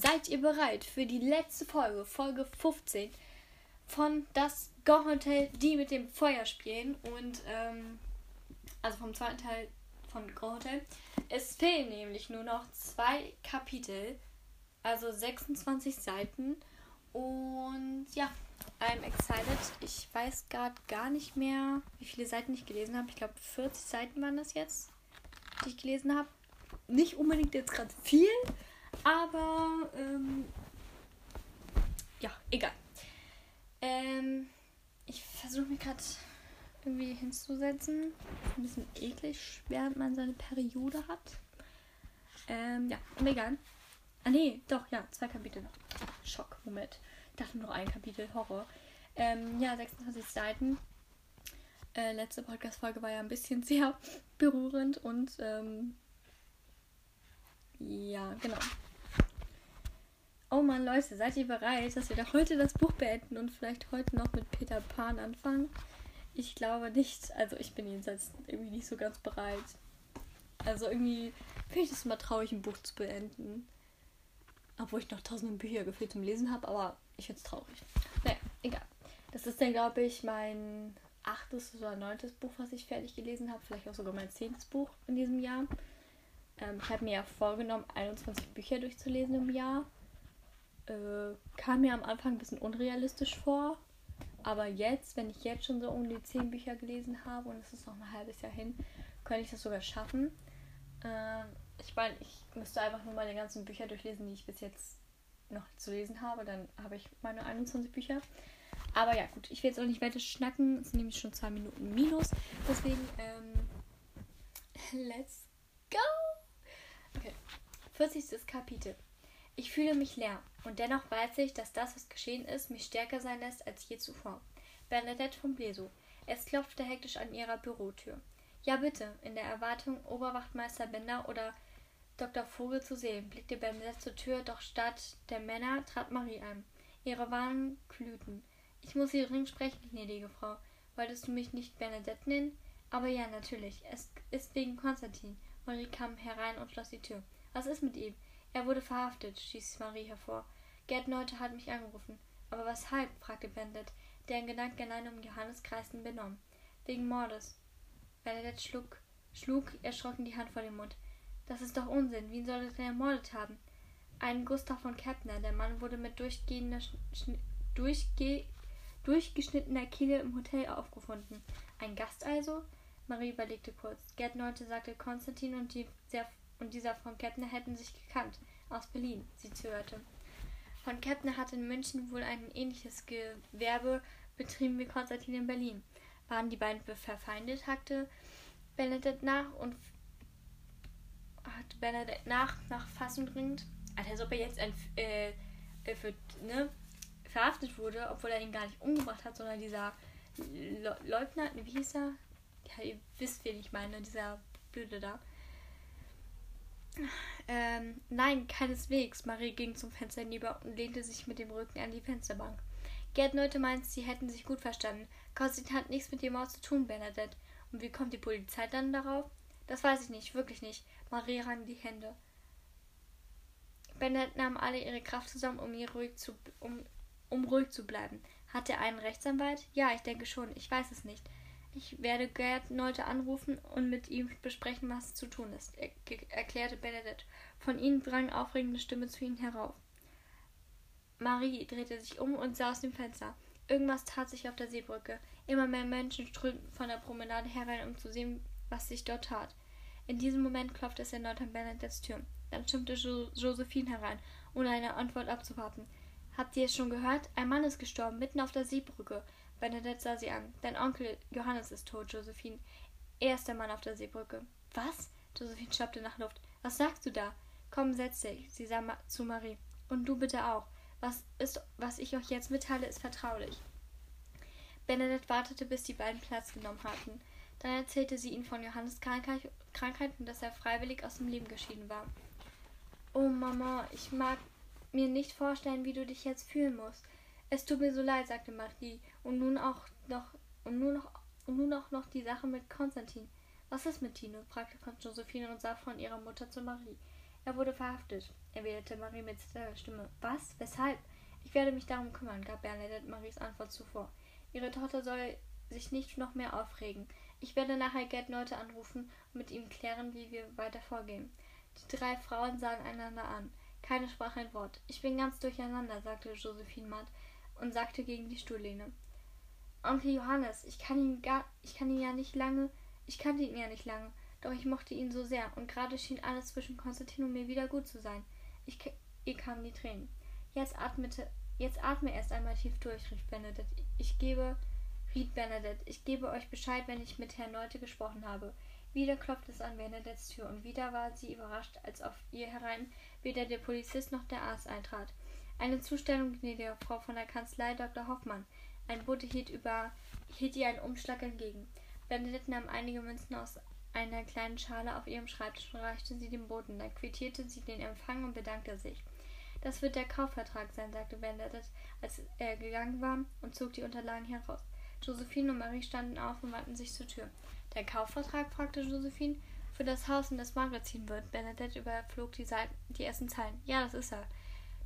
seid ihr bereit für die letzte Folge, Folge 15 von das Go Hotel, die mit dem Feuer spielen und ähm, also vom zweiten Teil von Go Hotel. Es fehlen nämlich nur noch zwei Kapitel, also 26 Seiten und ja, I'm excited. Ich weiß gerade gar nicht mehr, wie viele Seiten ich gelesen habe. Ich glaube 40 Seiten waren das jetzt, die ich gelesen habe. Nicht unbedingt jetzt gerade viel, aber ähm, ja, egal. Ähm, ich versuche mich gerade irgendwie hinzusetzen. Ein bisschen eklig, während man seine Periode hat. Ähm, ja, egal. Ah nee, doch, ja, zwei Kapitel noch. Schock, Moment. Ich dachte nur ein Kapitel, Horror. Ähm, ja, 26 Seiten. Äh, letzte Podcast-Folge war ja ein bisschen sehr berührend und ähm, ja, genau. Oh man, Leute, seid ihr bereit, dass wir da heute das Buch beenden und vielleicht heute noch mit Peter Pan anfangen? Ich glaube nicht. Also ich bin jedenfalls irgendwie nicht so ganz bereit. Also irgendwie finde ich es immer traurig, ein Buch zu beenden. Obwohl ich noch tausende Bücher gefühlt zum Lesen habe, aber ich finde es traurig. Naja, egal. Das ist dann, glaube ich, mein achtes oder neuntes Buch, was ich fertig gelesen habe. Vielleicht auch sogar mein zehntes Buch in diesem Jahr. Ähm, ich habe mir ja vorgenommen, 21 Bücher durchzulesen im Jahr. Äh, kam mir am Anfang ein bisschen unrealistisch vor. Aber jetzt, wenn ich jetzt schon so um die 10 Bücher gelesen habe und es ist noch ein halbes Jahr hin, könnte ich das sogar schaffen. Äh, ich meine, ich müsste einfach nur meine ganzen Bücher durchlesen, die ich bis jetzt noch zu lesen habe. Dann habe ich meine 21 Bücher. Aber ja, gut, ich will jetzt auch nicht weiter schnacken. Es sind nämlich schon zwei Minuten minus. Deswegen, ähm, let's go! Okay, 40. Kapitel. Ich fühle mich leer und dennoch weiß ich, dass das, was geschehen ist, mich stärker sein lässt als je zuvor. Bernadette von Bleso. Es klopfte hektisch an ihrer Bürotür. Ja, bitte, in der Erwartung, Oberwachtmeister Bender oder Dr. Vogel zu sehen, blickte Bernadette zur Tür, doch statt der Männer trat Marie ein. Ihre Wangen glühten. Ich muss Sie dringend sprechen, gnädige Frau. Wolltest du mich nicht Bernadette nennen? Aber ja, natürlich. Es ist wegen Konstantin. Marie kam herein und schloss die Tür. Was ist mit ihm? Er wurde verhaftet, stieß Marie hervor. Gerd Neute hat mich angerufen. Aber weshalb? fragte Bernadette, der in Gedanken allein um Johannes kreisten benommen. Wegen Mordes. Bernadette schlug, schlug erschrocken die Hand vor den Mund. Das ist doch Unsinn. Wen soll er denn ermordet haben? Ein Gustav von Kepner. Der Mann wurde mit durchgehender, durchge durchgeschnittener Kehle im Hotel aufgefunden. Ein Gast also? Marie überlegte kurz. Gerd Neute sagte, Konstantin und die und dieser von Kettner hätten sich gekannt. Aus Berlin. Sie zögerte. Von Kettner hatte in München wohl ein ähnliches Gewerbe betrieben wie Konstantin in Berlin. Waren die beiden verfeindet, hackte Bernadette nach und hat Bernadette nach, nach Fassung dringend. Als ob er jetzt ein, äh, für, ne, verhaftet wurde, obwohl er ihn gar nicht umgebracht hat, sondern dieser Leutnant, wie hieß er? Ja, ihr wisst, wen ich meine, dieser Blöde da. Ähm, nein, keineswegs. Marie ging zum Fenster hinüber und lehnte sich mit dem Rücken an die Fensterbank. Gerd Neute meint, sie hätten sich gut verstanden. Konstantin hat nichts mit dem Maus zu tun, Bernadette. Und wie kommt die Polizei dann darauf? Das weiß ich nicht, wirklich nicht. Marie rang die Hände. Bernadette nahm alle ihre Kraft zusammen, um, ihr ruhig zu, um, um ruhig zu bleiben. Hat er einen Rechtsanwalt? Ja, ich denke schon. Ich weiß es nicht. Ich werde Gerd Neute anrufen und mit ihm besprechen, was zu tun ist, er erklärte Benedikt. Von ihnen drang aufregende Stimme zu ihnen herauf. Marie drehte sich um und sah aus dem Fenster. Irgendwas tat sich auf der Seebrücke. Immer mehr Menschen strömten von der Promenade herein, um zu sehen, was sich dort tat. In diesem Moment klopfte es erneut an Bernadettes Tür. Dann stimmte jo Josephine herein, ohne eine Antwort abzuwarten. Habt ihr es schon gehört? Ein Mann ist gestorben, mitten auf der Seebrücke. Bernadette sah sie an. Dein Onkel Johannes ist tot, Josephine. Er ist der Mann auf der Seebrücke. Was? Josephine schnappte nach Luft. Was sagst du da? Komm, setz dich. Sie sah zu Marie. Und du bitte auch. Was ist, was ich euch jetzt mitteile, ist vertraulich. Bernadette wartete, bis die beiden Platz genommen hatten. Dann erzählte sie ihnen von Johannes Krankheit, Krankheit und dass er freiwillig aus dem Leben geschieden war. Oh Mama, ich mag mir nicht vorstellen, wie du dich jetzt fühlen musst. Es tut mir so leid, sagte Marie. Und nun auch noch und nun noch und nun auch noch die Sache mit Konstantin. Was ist mit Tino? fragte Josephine und sah von ihrer Mutter zu Marie. Er wurde verhaftet, erwiderte Marie mit zitternder Stimme. Was? Weshalb? Ich werde mich darum kümmern, gab Bernadette Maries Antwort zuvor. Ihre Tochter soll sich nicht noch mehr aufregen. Ich werde nachher Gerd Leute anrufen und mit ihm klären, wie wir weiter vorgehen. Die drei Frauen sahen einander an. Keine sprach ein Wort. Ich bin ganz durcheinander, sagte Josephine matt und sagte gegen die Stuhllehne. Onkel Johannes, ich kann ihn gar, ich kann ihn ja nicht lange, ich kannte ihn ja nicht lange, doch ich mochte ihn so sehr und gerade schien alles zwischen Konstantin und mir wieder gut zu sein. Ich, ihr kamen die Tränen. Jetzt atmete, jetzt atme erst einmal tief durch, rief Bernadette. Ich gebe, riet Bernadette, ich gebe euch Bescheid, wenn ich mit Herrn Leute gesprochen habe. Wieder klopfte es an Bernadettes Tür und wieder war sie überrascht, als auf ihr herein weder der Polizist noch der Arzt eintrat. Eine Zustellung gnädiger Frau von der Kanzlei Dr. Hoffmann. Ein Bote hielt, über, hielt ihr einen Umschlag entgegen. Bernadette nahm einige Münzen aus einer kleinen Schale auf ihrem Schreibtisch und reichte sie dem Boten. Dann quittierte sie den Empfang und bedankte sich. Das wird der Kaufvertrag sein, sagte Bernadette, als er gegangen war, und zog die Unterlagen heraus. Josephine und Marie standen auf und wandten sich zur Tür. Der Kaufvertrag? fragte Josephine. Für das Haus, in das Margaret ziehen wird. Bernadette überflog die, Seiten, die ersten Zeilen. Ja, das ist er.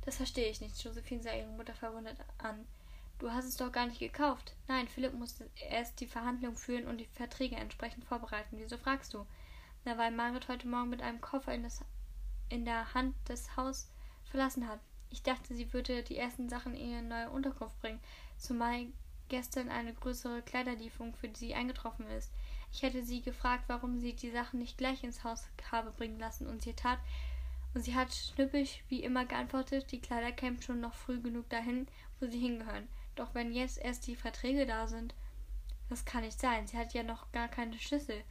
Das verstehe ich nicht. Josephine sah ihre Mutter verwundert an. Du hast es doch gar nicht gekauft. Nein, Philipp musste erst die Verhandlung führen und die Verträge entsprechend vorbereiten. Wieso fragst du? Na, weil Margaret heute Morgen mit einem Koffer in, das, in der Hand das Haus verlassen hat. Ich dachte, sie würde die ersten Sachen in ihre neue Unterkunft bringen, zumal gestern eine größere Kleiderlieferung für sie eingetroffen ist. Ich hätte sie gefragt, warum sie die Sachen nicht gleich ins Haus habe bringen lassen, und sie tat, und sie hat schnüppig wie immer geantwortet, die Kleider kämen schon noch früh genug dahin, wo sie hingehören. Doch wenn jetzt erst die Verträge da sind, das kann nicht sein. Sie hat ja noch gar keine Schlüssel,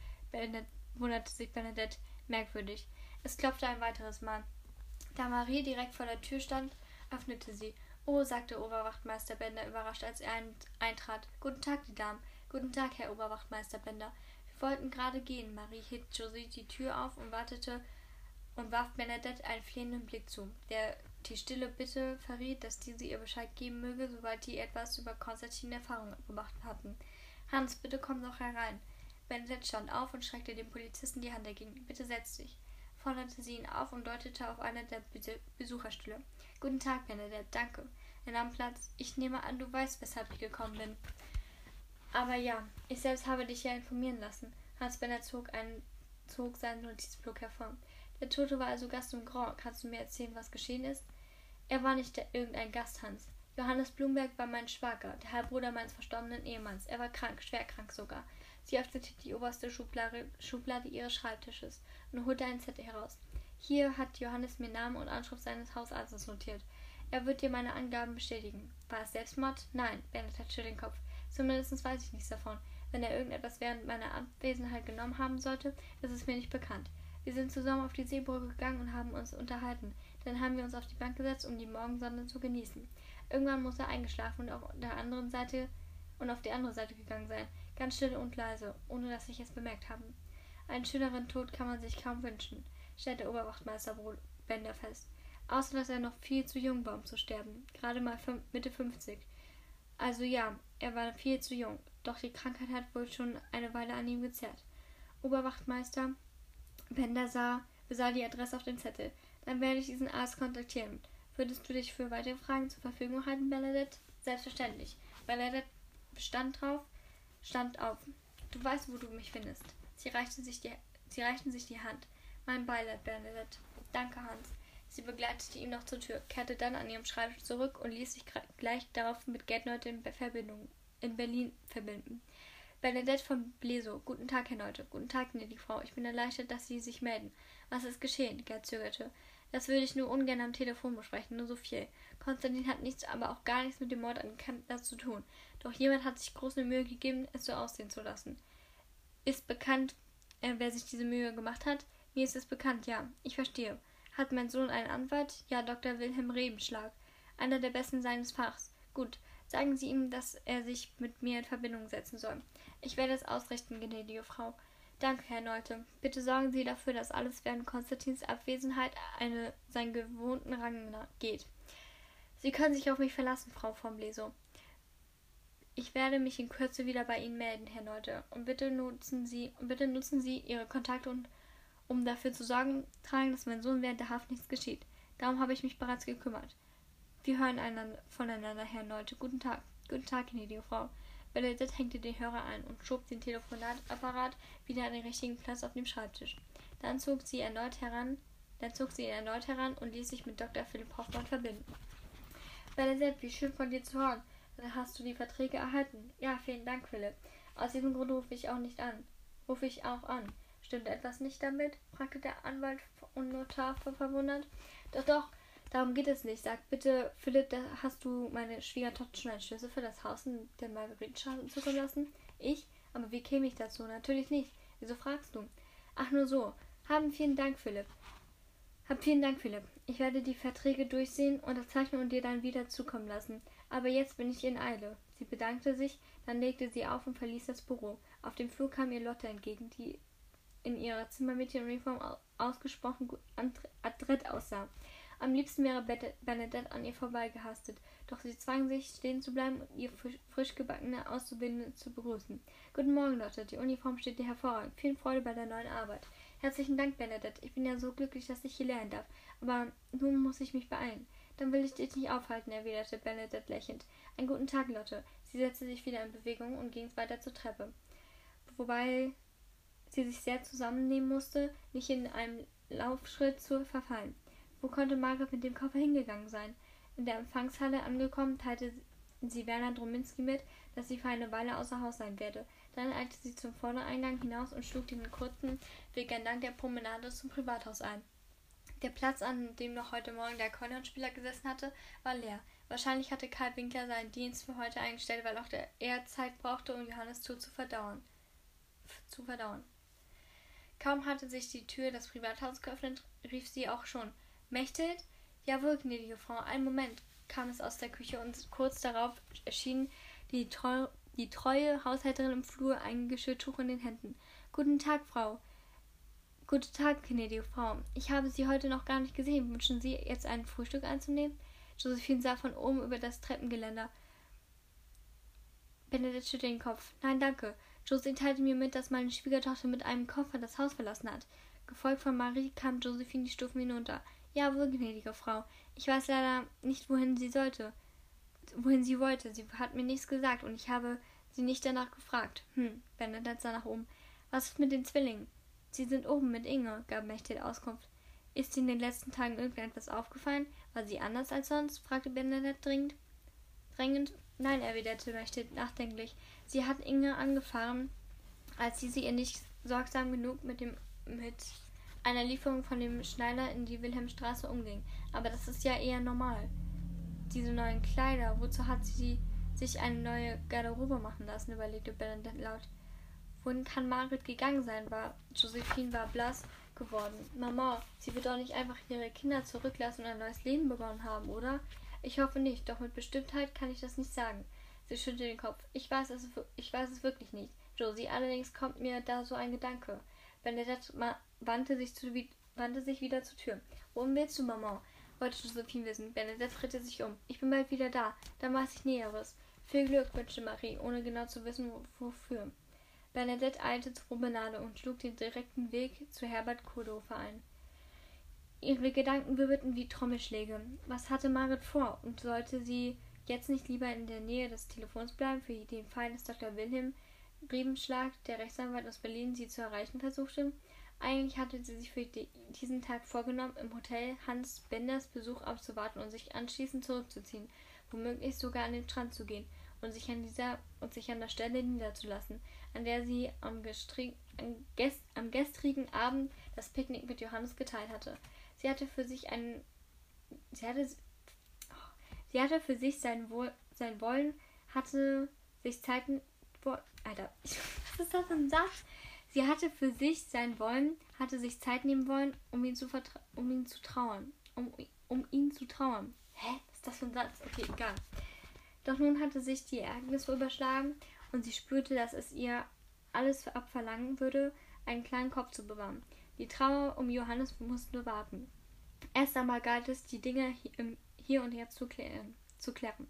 wunderte sich Bernadette merkwürdig. Es klopfte ein weiteres Mal. Da Marie direkt vor der Tür stand, öffnete sie. Oh, sagte Oberwachtmeister Bender überrascht, als er eintrat. Guten Tag, die Damen. Guten Tag, Herr Oberwachtmeister Bender. Wir wollten gerade gehen. Marie hielt Josie die Tür auf und wartete und warf Bernadette einen flehenden Blick zu, der die stille Bitte verriet, dass diese ihr Bescheid geben möge, sobald die etwas über Konstantin Erfahrung gemacht hatten. Hans, bitte komm doch herein. Bernadette stand auf und streckte dem Polizisten die Hand entgegen. Bitte setz dich, forderte sie ihn auf und deutete auf eine der Besucherstühle. Guten Tag, Bernadette, danke. Er nahm Platz. Ich nehme an, du weißt, weshalb ich gekommen bin. Aber ja, ich selbst habe dich ja informieren lassen. Hans Benner zog, einen, zog seinen Notizblock hervor. Der Tote war also Gast im Grand. Kannst du mir erzählen, was geschehen ist? Er war nicht der, irgendein Gast, Hans. Johannes Blumberg war mein Schwager, der Halbbruder meines verstorbenen Ehemanns. Er war krank, schwer krank sogar. Sie öffnete die oberste Schublade, Schublade ihres Schreibtisches und holte einen Zettel heraus. Hier hat Johannes mir Namen und Anschrift seines Hausarztes notiert. Er wird dir meine Angaben bestätigen. War es Selbstmord? Nein, Bernadette schüttelt den Kopf. Zumindest weiß ich nichts davon. Wenn er irgendetwas während meiner Abwesenheit genommen haben sollte, ist es mir nicht bekannt. Wir sind zusammen auf die Seebrücke gegangen und haben uns unterhalten. Dann haben wir uns auf die Bank gesetzt, um die Morgensonne zu genießen. Irgendwann muss er eingeschlafen und auf der anderen Seite und auf die andere Seite gegangen sein, ganz still und leise, ohne dass ich es bemerkt habe. Einen schöneren Tod kann man sich kaum wünschen, stellte Oberwachtmeister Bender fest. Außer dass er noch viel zu jung war, um zu sterben, gerade mal Mitte 50. Also ja, er war viel zu jung, doch die Krankheit hat wohl schon eine Weile an ihm gezerrt. Oberwachtmeister Bender sah, besah die Adresse auf dem Zettel. Dann werde ich diesen Arzt kontaktieren. Würdest du dich für weitere Fragen zur Verfügung halten, Bernadette? Selbstverständlich. Bernadette stand drauf, stand auf. Du weißt, wo du mich findest. Sie, reichte sich die, sie reichten sich die Hand. Mein Beileid, Bernadette. Danke, Hans. Sie begleitete ihn noch zur Tür, kehrte dann an ihrem Schreibtisch zurück und ließ sich gleich darauf mit Geldleute in, Verbindung, in Berlin verbinden. Bernadette von Bleso. Guten Tag, Herr Neute. Guten Tag, gnädige Frau. Ich bin erleichtert, dass Sie sich melden. Was ist geschehen? Gerd zögerte. Das würde ich nur ungern am Telefon besprechen, nur so viel. Konstantin hat nichts, aber auch gar nichts mit dem Mord an Kempner zu tun. Doch jemand hat sich große Mühe gegeben, es so aussehen zu lassen. Ist bekannt, äh, wer sich diese Mühe gemacht hat? Mir ist es bekannt, ja. Ich verstehe. Hat mein Sohn einen Anwalt? Ja, Dr. Wilhelm Rebenschlag. Einer der besten seines Fachs. Gut. Sagen Sie ihm, dass er sich mit mir in Verbindung setzen soll. Ich werde es ausrichten, gnädige Frau. Danke, Herr Neute. Bitte sorgen Sie dafür, dass alles während Konstantins Abwesenheit eine, seinen gewohnten Rang geht. Sie können sich auf mich verlassen, Frau von Bleso. Ich werde mich in Kürze wieder bei Ihnen melden, Herr Neute. Und bitte nutzen Sie, bitte nutzen Sie Ihre Kontakte und, um dafür zu sorgen, tragen, dass mein Sohn während der Haft nichts geschieht. Darum habe ich mich bereits gekümmert. Wir hören einander, voneinander, Herr Neute. Guten Tag. Guten Tag, gnädige Frau. Bernadette hängte den Hörer ein und schob den Telefonatapparat wieder an den richtigen Platz auf dem Schreibtisch. Dann zog sie erneut heran, dann zog sie ihn erneut heran und ließ sich mit Dr. Philipp Hoffmann verbinden. Bernadette, wie schön von dir zu hören. Dann hast du die Verträge erhalten. Ja, vielen Dank, Philipp. Aus diesem Grund rufe ich auch nicht an. Rufe ich auch an. Stimmt etwas nicht damit? fragte der Anwalt und Notar verwundert. Doch, doch, darum geht es nicht. Sag bitte, Philipp, da hast du meine Schwiegertochter schon einen Schlüssel für das Haus in der Margaretenstraße zukommen lassen? Ich? Aber wie käme ich dazu? Natürlich nicht. Wieso fragst du? Ach, nur so. Haben vielen Dank, Philipp. Hab vielen Dank, Philipp. Ich werde die Verträge durchsehen, unterzeichnen und dir dann wieder zukommen lassen. Aber jetzt bin ich in Eile. Sie bedankte sich, dann legte sie auf und verließ das Büro. Auf dem Flur kam ihr Lotte entgegen, die in ihrer Zimmermädchenuniform ausgesprochen adrett aussah. Am liebsten wäre Bernadette an ihr vorbeigehastet, doch sie zwang sich, stehen zu bleiben und ihr frisch gebackene Auszubildende zu begrüßen. Guten Morgen, Lotte. Die Uniform steht dir hervorragend. Viel Freude bei der neuen Arbeit. Herzlichen Dank, Bernadette. Ich bin ja so glücklich, dass ich hier lernen darf. Aber nun muss ich mich beeilen. Dann will ich dich nicht aufhalten, erwiderte Bernadette lächelnd. Einen guten Tag, Lotte. Sie setzte sich wieder in Bewegung und ging weiter zur Treppe. Wobei sie sich sehr zusammennehmen musste, nicht in einem Laufschritt zu verfallen. Wo konnte Margaret mit dem Koffer hingegangen sein? In der Empfangshalle angekommen, teilte sie Werner Drominski mit, dass sie für eine Weile außer Haus sein werde. Dann eilte sie zum Vordereingang hinaus und schlug den kurzen Weg entlang der Promenade zum Privathaus ein. Der Platz, an dem noch heute Morgen der Akkordeonspieler gesessen hatte, war leer. Wahrscheinlich hatte Karl Winkler seinen Dienst für heute eingestellt, weil auch er Zeit brauchte, um Johannes Tour zu verdauern. Zu verdauen. Kaum hatte sich die Tür des Privathauses geöffnet, rief sie auch schon. Mechthild? Jawohl, gnädige Frau. Einen Moment kam es aus der Küche und kurz darauf erschien die, treu, die treue Haushälterin im Flur, ein Geschirrtuch in den Händen. Guten Tag, Frau. Guten Tag, gnädige Frau. Ich habe Sie heute noch gar nicht gesehen. Wünschen Sie, jetzt ein Frühstück einzunehmen? Josephine sah von oben über das Treppengeländer. Benedikt schüttelte den Kopf. Nein, danke. Josephine teilte mir mit, dass meine Schwiegertochter mit einem Koffer das Haus verlassen hat. Gefolgt von Marie kam Josephine die Stufen hinunter. Ja, wohl, gnädige Frau. Ich weiß leider nicht, wohin sie sollte. Wohin sie wollte. Sie hat mir nichts gesagt und ich habe sie nicht danach gefragt. Hm, Bernadette sah nach oben. Was ist mit den Zwillingen? Sie sind oben mit Inge, gab Mechthild Auskunft. Ist Ihnen in den letzten Tagen irgendetwas aufgefallen? War sie anders als sonst? fragte Bernadette dringend. Drängend. Nein, erwiderte Mechthild nachdenklich. Sie hat Inge angefahren, als sie sie ihr nicht sorgsam genug mit dem mit einer Lieferung von dem Schneider in die Wilhelmstraße umging. Aber das ist ja eher normal. Diese neuen Kleider, wozu hat sie sich eine neue Garderobe machen lassen, überlegte Bernadette laut. Wohin kann Margaret gegangen sein? War Josephine war blass geworden. Mama, sie wird doch nicht einfach ihre Kinder zurücklassen und ein neues Leben begonnen haben, oder? Ich hoffe nicht, doch mit Bestimmtheit kann ich das nicht sagen. Sie schüttelte den Kopf. Ich weiß es, ich weiß es wirklich nicht. Josie, allerdings kommt mir da so ein Gedanke. Bernadette wandte sich, zu, wandte sich wieder zur Tür. Wohin willst du, Maman? wollte Josephine wissen. Bernadette drehte sich um. Ich bin bald wieder da. Dann weiß ich Näheres. Viel Glück, wünschte Marie, ohne genau zu wissen, wofür. Bernadette eilte zur Promenade und schlug den direkten Weg zu Herbert Kohlhofer ein. Ihre Gedanken wirbelten wie Trommelschläge. Was hatte Margaret vor? Und sollte sie jetzt nicht lieber in der Nähe des Telefons bleiben, für den Fall, dass Dr. Wilhelm Riebenschlag, der Rechtsanwalt aus Berlin, sie zu erreichen versuchte? Eigentlich hatte sie sich für diesen Tag vorgenommen, im Hotel Hans Benders Besuch abzuwarten und sich anschließend zurückzuziehen, womöglich sogar an den Strand zu gehen und sich an dieser und sich an der Stelle niederzulassen, an der sie am, am, gest am gestrigen Abend das Picknick mit Johannes geteilt hatte. Sie hatte für sich einen sie hatte sie hatte für sich sein Wohl sein Wollen hatte sich Zeiten Alter, was ist das für ein Satz? Sie hatte für sich sein Wollen, hatte sich Zeit nehmen wollen, um ihn zu, um ihn zu trauern. Um, um ihn zu trauern. Hä? Was ist das für ein Satz? Okay, egal. Doch nun hatte sich die Ereignisse überschlagen und sie spürte, dass es ihr alles abverlangen würde, einen kleinen Kopf zu bewahren. Die Trauer um Johannes musste nur warten. Erst einmal galt es, die Dinge hier und jetzt zu klären. Zu klären.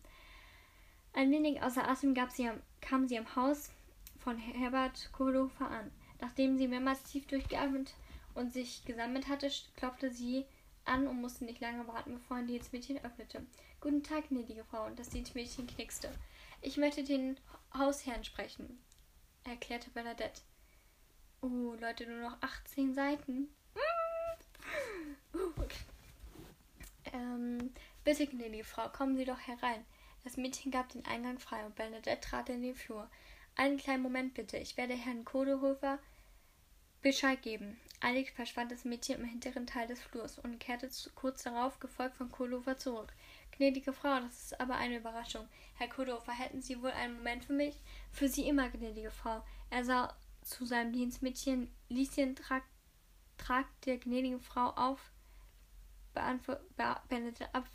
Ein wenig außer Atem sie kam sie am Haus von Herbert Kohlofer an. Nachdem sie mehrmals tief durchgeatmet und sich gesammelt hatte, klopfte sie an und musste nicht lange warten, bevor ein Dienstmädchen öffnete. Guten Tag, gnädige Frau, und das Dienstmädchen knickste. Ich möchte den Hausherrn sprechen, erklärte Bernadette. Oh, Leute, nur noch 18 Seiten. okay. ähm, bitte, gnädige Frau, kommen Sie doch herein. Das Mädchen gab den Eingang frei und Bernadette trat in den Flur. Einen kleinen Moment bitte, ich werde Herrn Kodehofer Bescheid geben. Eilig verschwand das Mädchen im hinteren Teil des Flurs und kehrte kurz darauf, gefolgt von Kohlhofer, zurück. Gnädige Frau, das ist aber eine Überraschung. Herr Kohlhofer, hätten Sie wohl einen Moment für mich? Für Sie immer, gnädige Frau. Er sah zu seinem Dienstmädchen. Lieschen, trag, trag der gnädigen Frau auf. Beantwort, be, Benedette, ab,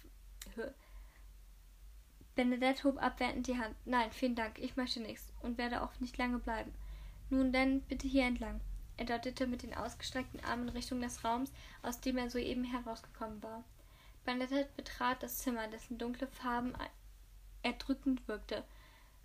Benedette hob abwertend die Hand. Nein, vielen Dank, ich möchte nichts und werde auch nicht lange bleiben. Nun denn, bitte hier entlang. Er deutete mit den ausgestreckten Armen in Richtung des Raums, aus dem er soeben herausgekommen war. Bernadette betrat das Zimmer, dessen dunkle Farben erdrückend wirkte,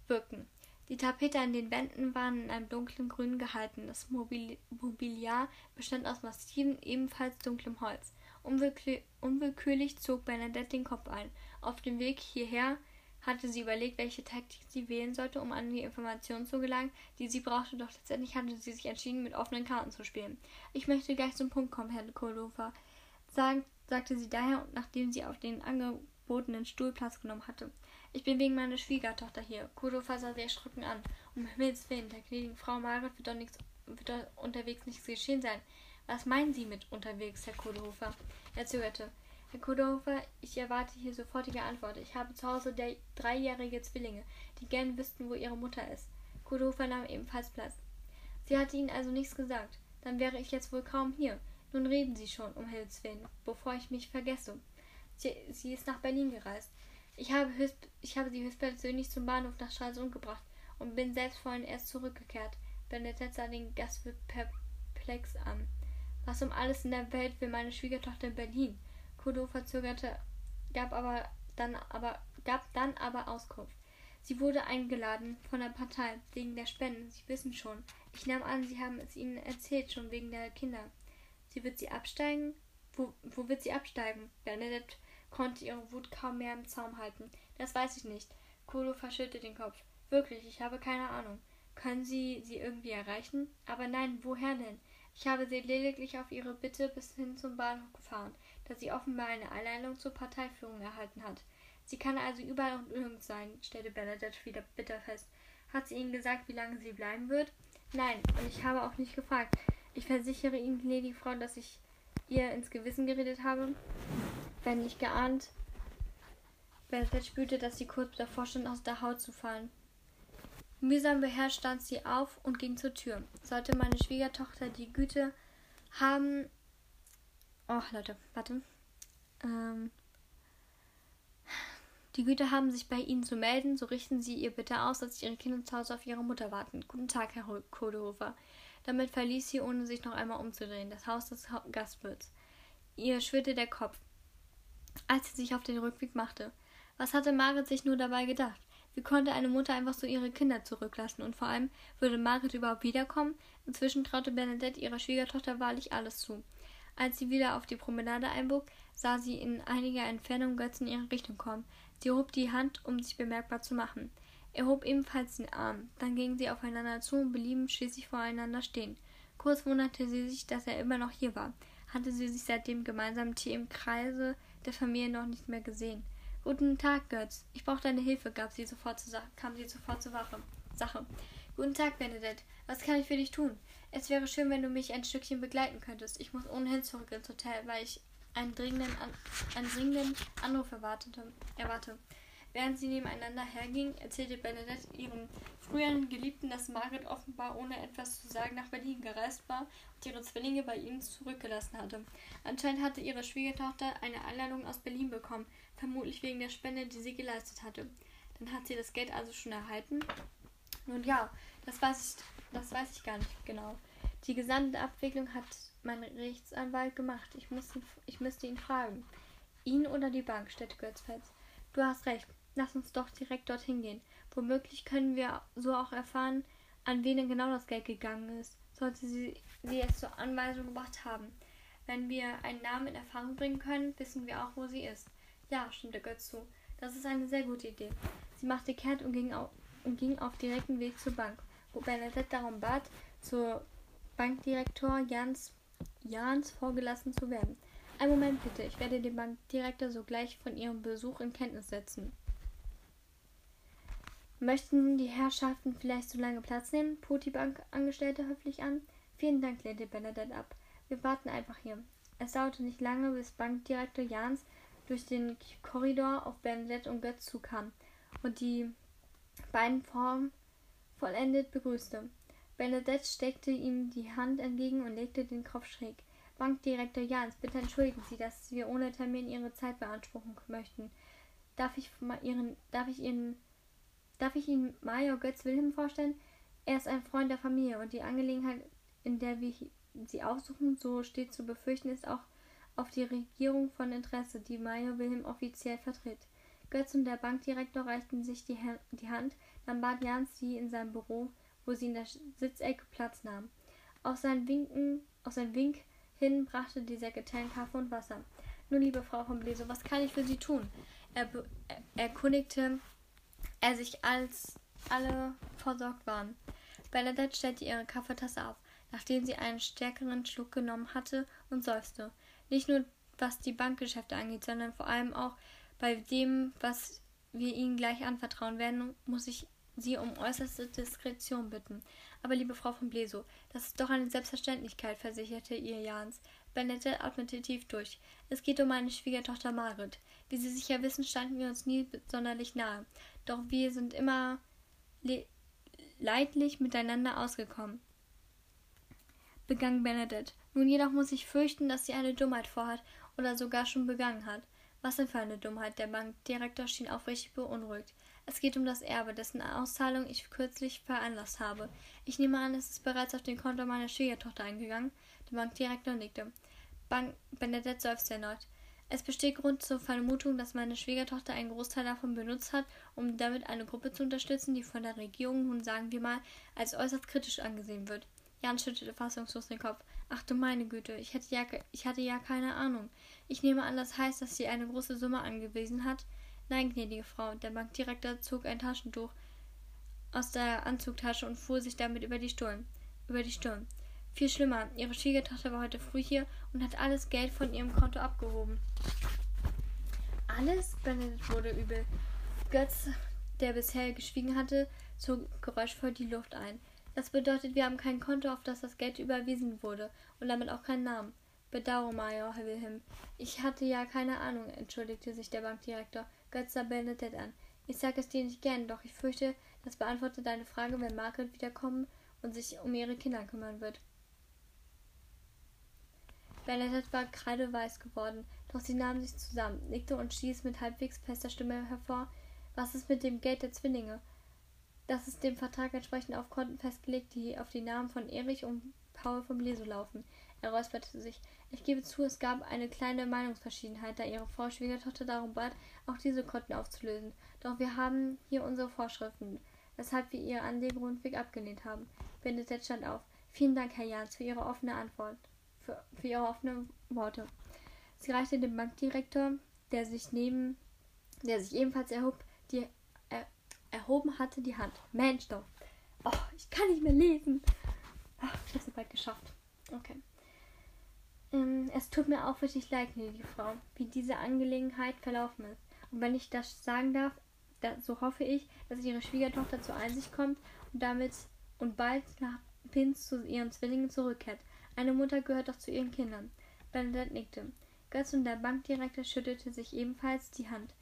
wirkten. Die Tapete an den Wänden waren in einem dunklen Grün gehalten. Das Mobiliar bestand aus massivem, ebenfalls dunklem Holz. Unwillkür unwillkürlich zog Bernadette den Kopf ein. Auf dem Weg hierher hatte sie überlegt, welche Taktik sie wählen sollte, um an die Informationen zu gelangen, die sie brauchte, doch letztendlich hatte sie sich entschieden, mit offenen Karten zu spielen. Ich möchte gleich zum Punkt kommen, Herr Kohlhofer, Sag, sagte sie daher, nachdem sie auf den angebotenen Stuhl Platz genommen hatte. Ich bin wegen meiner Schwiegertochter hier. Kohlhofer sah sie erschrocken an. Um Himmels Willen, der gnädigen Frau Margaret wird doch, nichts, wird doch unterwegs nichts geschehen sein. Was meinen Sie mit unterwegs, Herr Kohlhofer? Er zögerte. Herr Kudorfer, ich erwarte hier sofortige Antwort. Ich habe zu Hause dreijährige Zwillinge, die gern wüssten, wo ihre Mutter ist. Kudorfer nahm ebenfalls Platz. Sie hatte Ihnen also nichts gesagt. Dann wäre ich jetzt wohl kaum hier. Nun reden Sie schon, um Himmels Willen, bevor ich mich vergesse. Sie, sie ist nach Berlin gereist. Ich habe, höchst, ich habe sie höchstpersönlich zum Bahnhof nach Stralsund gebracht und bin selbst vorhin erst zurückgekehrt. Bernadette sah den Gastwirt perplex an. Was um alles in der Welt will meine Schwiegertochter in Berlin? Kudo verzögerte, gab aber dann aber gab dann aber Auskunft. Sie wurde eingeladen von der Partei wegen der Spenden. Sie wissen schon. Ich nahm an, Sie haben es Ihnen erzählt, schon wegen der Kinder. Sie wird sie absteigen? Wo, wo wird sie absteigen? Bernadette konnte ihre Wut kaum mehr im Zaum halten. Das weiß ich nicht. Kolo verschüttelte den Kopf. Wirklich, ich habe keine Ahnung. Können Sie sie irgendwie erreichen? Aber nein, woher denn? Ich habe sie lediglich auf ihre Bitte bis hin zum Bahnhof gefahren dass sie offenbar eine Einladung zur Parteiführung erhalten hat. Sie kann also überall und irgend sein, stellte Bernadette wieder bitter fest. Hat sie Ihnen gesagt, wie lange sie bleiben wird? Nein, und ich habe auch nicht gefragt. Ich versichere Ihnen, gnädige Frau, dass ich ihr ins Gewissen geredet habe, wenn nicht geahnt. Bernadette spürte, dass sie kurz davor stand, aus der Haut zu fallen. Mühsam beherrscht stand sie auf und ging zur Tür. Sollte meine Schwiegertochter die Güte haben, Oh, Leute, warte. Ähm, die Güter haben sich bei Ihnen zu melden, so richten Sie ihr bitte aus, dass Ihre Kinder zu Hause auf ihre Mutter warten. Guten Tag, Herr Kodehofer. Damit verließ sie, ohne sich noch einmal umzudrehen, das Haus des Gastwirts. Ihr schwirrte der Kopf, als sie sich auf den Rückweg machte. Was hatte Margaret sich nur dabei gedacht? Wie konnte eine Mutter einfach so ihre Kinder zurücklassen? Und vor allem, würde Margaret überhaupt wiederkommen? Inzwischen traute Bernadette ihrer Schwiegertochter wahrlich alles zu. Als sie wieder auf die Promenade einbog, sah sie in einiger Entfernung Götz in ihre Richtung kommen. Sie hob die Hand, um sich bemerkbar zu machen. Er hob ebenfalls den Arm. Dann gingen sie aufeinander zu und blieben schließlich voreinander stehen. Kurz wunderte sie sich, dass er immer noch hier war. Hatte sie sich seit dem gemeinsamen Tee im Kreise der Familie noch nicht mehr gesehen. Guten Tag, Götz. Ich brauche deine Hilfe, gab sie sofort zur kam sie sofort zur. Sache. Guten Tag, Benedette. Was kann ich für dich tun? Es wäre schön, wenn du mich ein Stückchen begleiten könntest. Ich muss ohnehin zurück ins Hotel, weil ich einen dringenden, An einen dringenden Anruf erwartete, erwarte. Während sie nebeneinander hergingen, erzählte Bernadette ihrem früheren Geliebten, dass Margaret offenbar ohne etwas zu sagen nach Berlin gereist war und ihre Zwillinge bei ihnen zurückgelassen hatte. Anscheinend hatte ihre Schwiegertochter eine Einladung aus Berlin bekommen, vermutlich wegen der Spende, die sie geleistet hatte. Dann hat sie das Geld also schon erhalten. Nun ja, das weiß ich das weiß ich gar nicht genau. Die gesamte Abwicklung hat mein Rechtsanwalt gemacht. Ich, muss, ich müsste ihn fragen. Ihn oder die Bank, stellte Götz fest. Du hast recht. Lass uns doch direkt dorthin gehen. Womöglich können wir so auch erfahren, an wen genau das Geld gegangen ist. Sollte sie sie es zur Anweisung gebracht haben. Wenn wir einen Namen in Erfahrung bringen können, wissen wir auch, wo sie ist. Ja, stimmte Götz zu. Das ist eine sehr gute Idee. Sie machte kehrt und ging auf, und ging auf direkten Weg zur Bank, wo Bernadette darum bat, zur Bankdirektor Jans, Jans vorgelassen zu werden. Ein Moment bitte, ich werde den Bankdirektor sogleich von Ihrem Besuch in Kenntnis setzen. Möchten die Herrschaften vielleicht so lange Platz nehmen? bot die Bankangestellte höflich an. Vielen Dank, lehnte Bernadette ab. Wir warten einfach hier. Es dauerte nicht lange, bis Bankdirektor Jans durch den Korridor auf Bernadette und Götz zukam und die beiden Formen vollendet begrüßte. Bernadette steckte ihm die Hand entgegen und legte den Kopf schräg. Bankdirektor Jans, bitte entschuldigen Sie, dass wir ohne Termin Ihre Zeit beanspruchen möchten. Darf ich, Ihren, darf ich Ihnen Darf ich Ihnen Major Götz Wilhelm vorstellen? Er ist ein Freund der Familie und die Angelegenheit, in der wir sie aufsuchen, so steht zu befürchten, ist auch auf die Regierung von Interesse, die Major Wilhelm offiziell vertritt. Götz und der Bankdirektor reichten sich die, die Hand, dann bat Jans sie in seinem Büro, wo sie in der Sitzecke Platz nahm. Auf seinen, Winken, auf seinen Wink hin brachte die Sekretärin Kaffee und Wasser. Nun, liebe Frau von Bleso, was kann ich für Sie tun? Er erkundigte er sich als alle versorgt waren. Bernadette stellte ihre Kaffeetasse auf, nachdem sie einen stärkeren Schluck genommen hatte und seufzte. Nicht nur was die Bankgeschäfte angeht, sondern vor allem auch bei dem, was wir Ihnen gleich anvertrauen werden, muss ich Sie um äußerste Diskretion bitten. Aber liebe Frau von Bleso, das ist doch eine Selbstverständlichkeit, versicherte ihr Jans. Bernadette atmete tief durch. Es geht um meine Schwiegertochter Margret. Wie Sie sicher wissen, standen wir uns nie sonderlich nahe. Doch wir sind immer leidlich miteinander ausgekommen. Begann Bernadette. Nun jedoch muss ich fürchten, dass sie eine Dummheit vorhat oder sogar schon begangen hat. Was denn für eine Dummheit? Der Bankdirektor schien aufrichtig beunruhigt. Es geht um das Erbe, dessen Auszahlung ich kürzlich veranlasst habe. Ich nehme an, es ist bereits auf den Konto meiner Schwiegertochter eingegangen. Der Bankdirektor nickte. Bank Bernadette seufzte erneut. Es besteht Grund zur Vermutung, dass meine Schwiegertochter einen Großteil davon benutzt hat, um damit eine Gruppe zu unterstützen, die von der Regierung nun sagen wir mal als äußerst kritisch angesehen wird. Jan schüttelte fassungslos den Kopf. Ach du meine Güte, ich, hätte ja, ich hatte ja keine Ahnung. Ich nehme an, das heißt, dass sie eine große Summe angewiesen hat. Nein, gnädige Frau. Der Bankdirektor zog ein Taschentuch aus der Anzugtasche und fuhr sich damit über die Stirn. Über die Stirn. Viel schlimmer, ihre Schwiegertochter war heute früh hier und hat alles Geld von ihrem Konto abgehoben. Alles? Benedikt wurde übel. Götz, der bisher geschwiegen hatte, zog geräuschvoll die Luft ein. Das bedeutet, wir haben kein Konto, auf das das Geld überwiesen wurde und damit auch keinen Namen. Bedauere, Major, Wilhelm. Ich hatte ja keine Ahnung, entschuldigte sich der Bankdirektor. Götz sah Bernadette an. Ich sage es dir nicht gern, doch ich fürchte, das beantwortet deine Frage, wenn Margaret wiederkommen und sich um ihre Kinder kümmern wird. Bernadette war kreideweiß geworden, doch sie nahm sich zusammen, nickte und stieß mit halbwegs fester Stimme hervor. Was ist mit dem Geld der Zwillinge? Das ist dem Vertrag entsprechend auf Konten festgelegt, die auf die Namen von Erich und Paul vom Leso laufen. Er räusperte sich. Ich gebe zu, es gab eine kleine Meinungsverschiedenheit, da ihre Frau Schwiegertochter darum bat, auch diese Konten aufzulösen. Doch wir haben hier unsere Vorschriften, weshalb wir ihre Anlegung rundweg abgelehnt haben. Benedett stand auf. Vielen Dank, Herr Jans, für Ihre offene Antwort für, für ihre offenen Worte. Sie reichte dem Bankdirektor, der sich neben, der sich ebenfalls erhob, die erhoben hatte, die Hand. Mensch doch. Oh, ich kann nicht mehr lesen. Ach, ich habe es bald geschafft. Okay. Ähm, es tut mir aufrichtig leid, gnädige Frau, wie diese Angelegenheit verlaufen ist. Und wenn ich das sagen darf, da, so hoffe ich, dass Ihre Schwiegertochter zur Einsicht kommt und damit und bald nach Pins zu ihren Zwillingen zurückkehrt. Eine Mutter gehört doch zu ihren Kindern. Bernadette nickte. Götz und der Bankdirektor schüttelte sich ebenfalls die Hand.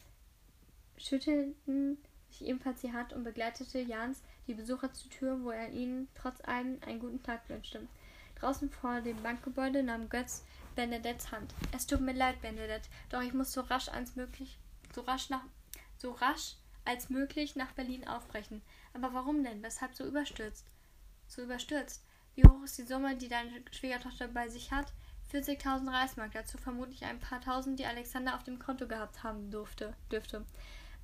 Schüttelten sich ebenfalls die Hand und begleitete Jans die Besucher zur Tür, wo er ihnen trotz allem einen guten Tag wünschte. Draußen vor dem Bankgebäude nahm Götz Bernadettes Hand. Es tut mir leid, Bernadette, doch ich muss so rasch als möglich, so rasch nach, so rasch als möglich nach Berlin aufbrechen. Aber warum denn? Weshalb so überstürzt? So überstürzt? Wie hoch ist die Summe, die deine Schwiegertochter bei sich hat? 40.000 Reichsmark, dazu vermutlich ein paar tausend, die Alexander auf dem Konto gehabt haben durfte, dürfte.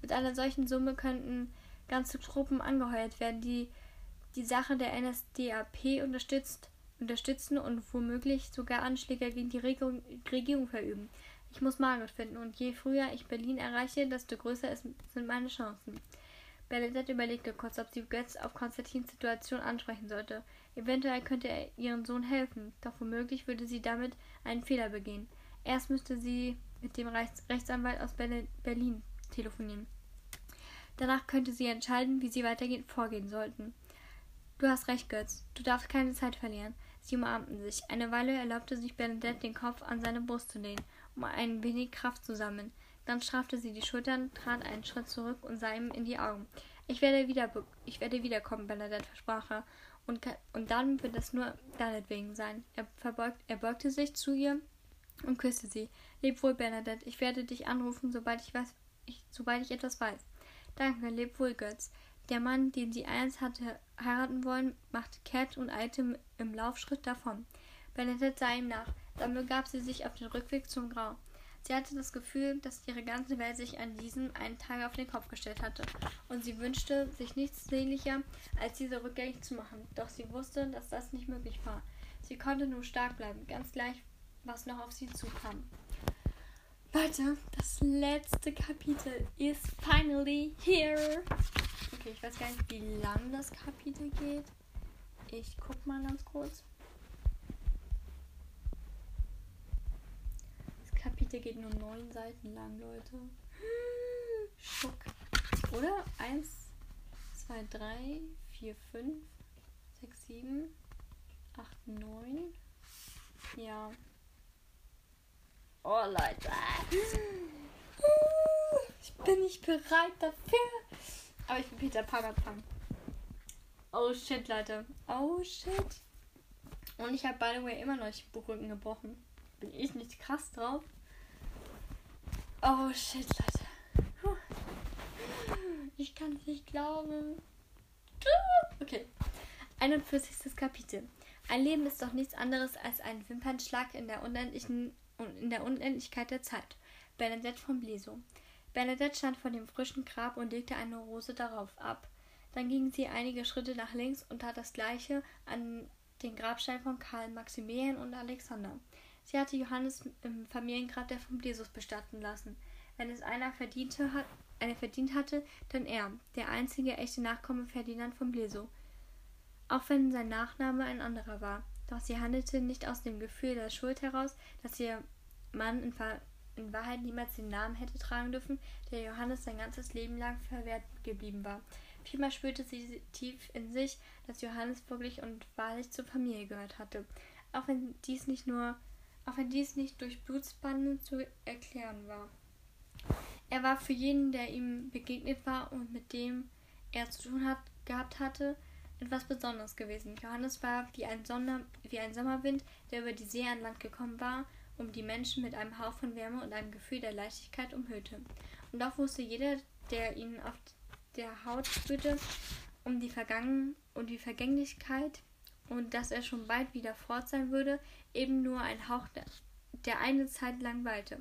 Mit einer solchen Summe könnten ganze Truppen angeheuert werden, die die Sache der NSDAP unterstützt unterstützen und womöglich sogar Anschläge gegen die Regierung, verüben. Ich muss Margaret finden und je früher ich Berlin erreiche, desto größer sind meine Chancen. Bernadette überlegte kurz, ob sie Götz auf Konstantins Situation ansprechen sollte. Eventuell könnte er ihren Sohn helfen, doch womöglich würde sie damit einen Fehler begehen. Erst müsste sie mit dem Rechts Rechtsanwalt aus Berlin telefonieren. Danach könnte sie entscheiden, wie sie weitergehend vorgehen sollten. Du hast recht, Götz. Du darfst keine Zeit verlieren. Sie umarmten sich. Eine Weile erlaubte sich Bernadette, den Kopf an seine Brust zu lehnen, um ein wenig Kraft zu sammeln. Dann straffte sie die Schultern, trat einen Schritt zurück und sah ihm in die Augen. Ich werde, wieder, ich werde wiederkommen, Bernadette, versprach er. Und, und dann wird es nur deinetwegen sein. Er, verbeugt, er beugte sich zu ihr und küsste sie. Leb wohl, Bernadette. Ich werde dich anrufen, sobald ich, weiß, ich, sobald ich etwas weiß. Danke, leb wohl, Götz. Der Mann, den sie einst hatte heiraten wollen, machte kehrt und eilte im Laufschritt davon. Bernadette sah ihm nach. Dann begab sie sich auf den Rückweg zum Grau. Sie hatte das Gefühl, dass ihre ganze Welt sich an diesem einen Tag auf den Kopf gestellt hatte, und sie wünschte sich nichts sehnlicher, als diese rückgängig zu machen. Doch sie wusste, dass das nicht möglich war. Sie konnte nur stark bleiben, ganz gleich, was noch auf sie zukam. Leute, das letzte Kapitel ist finally here. Okay, ich weiß gar nicht, wie lang das Kapitel geht. Ich guck mal ganz kurz. Kapitel geht nur neun Seiten lang, Leute. Schock. Oder? Eins, zwei, drei, vier, fünf, sechs, sieben, acht, neun. Ja. Oh, Leute. Ich bin nicht bereit dafür. Aber ich will Peter Pan anfangen. Oh shit, Leute. Oh shit. Und ich habe, by the way, immer noch die Buchrücken gebrochen. Bin ich nicht krass drauf? Oh shit, Leute. Ich kann es nicht glauben. Okay. 41. Kapitel. Ein Leben ist doch nichts anderes als ein Wimpernschlag in der unendlichen in der Unendlichkeit der Zeit. Bernadette von Bleso. Bernadette stand vor dem frischen Grab und legte eine Rose darauf ab. Dann ging sie einige Schritte nach links und tat das gleiche an den Grabstein von Karl, Maximilian und Alexander. Sie hatte Johannes im Familiengrab der von Blesus bestatten lassen. Wenn es einer verdiente hat, eine verdient hatte, dann er, der einzige echte Nachkomme Ferdinand von Bleso. Auch wenn sein Nachname ein anderer war. Doch sie handelte nicht aus dem Gefühl der Schuld heraus, dass ihr Mann in, in Wahrheit niemals den Namen hätte tragen dürfen, der Johannes sein ganzes Leben lang verwehrt geblieben war. Vielmehr spürte sie tief in sich, dass Johannes wirklich und wahrlich zur Familie gehört hatte, auch wenn dies nicht nur auch wenn dies nicht durch Blutsbande zu erklären war. Er war für jeden, der ihm begegnet war und mit dem er zu tun hat, gehabt hatte, etwas Besonderes gewesen. Johannes war wie ein, Sonder, wie ein Sommerwind, der über die See an Land gekommen war, um die Menschen mit einem Hauch von Wärme und einem Gefühl der Leichtigkeit umhüllte. Und doch wusste jeder, der ihn auf der Haut spürte, um die, Vergangen um die Vergänglichkeit und dass er schon bald wieder fort sein würde, eben nur ein Hauch, der, eine Zeit lang weilte.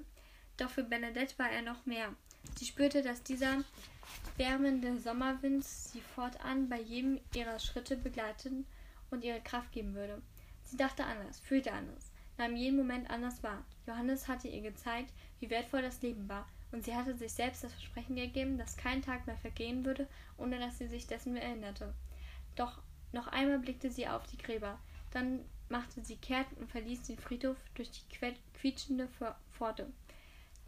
Doch für Benedette war er noch mehr. Sie spürte, dass dieser wärmende Sommerwind sie fortan bei jedem ihrer Schritte begleiten und ihre Kraft geben würde. Sie dachte anders, fühlte anders, nahm jeden Moment anders wahr. Johannes hatte ihr gezeigt, wie wertvoll das Leben war, und sie hatte sich selbst das Versprechen gegeben, dass kein Tag mehr vergehen würde, ohne dass sie sich dessen erinnerte. Doch noch einmal blickte sie auf die Gräber. Dann machte sie kehrt und verließ den Friedhof durch die quietschende Pforte.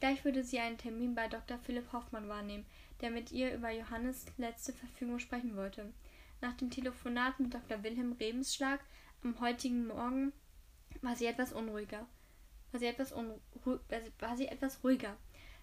Gleich würde sie einen Termin bei Dr. Philipp Hoffmann wahrnehmen, der mit ihr über Johannes letzte Verfügung sprechen wollte. Nach dem Telefonat mit Dr. Wilhelm Rebensschlag am heutigen Morgen war sie etwas unruhiger. War sie etwas, unru war sie etwas ruhiger.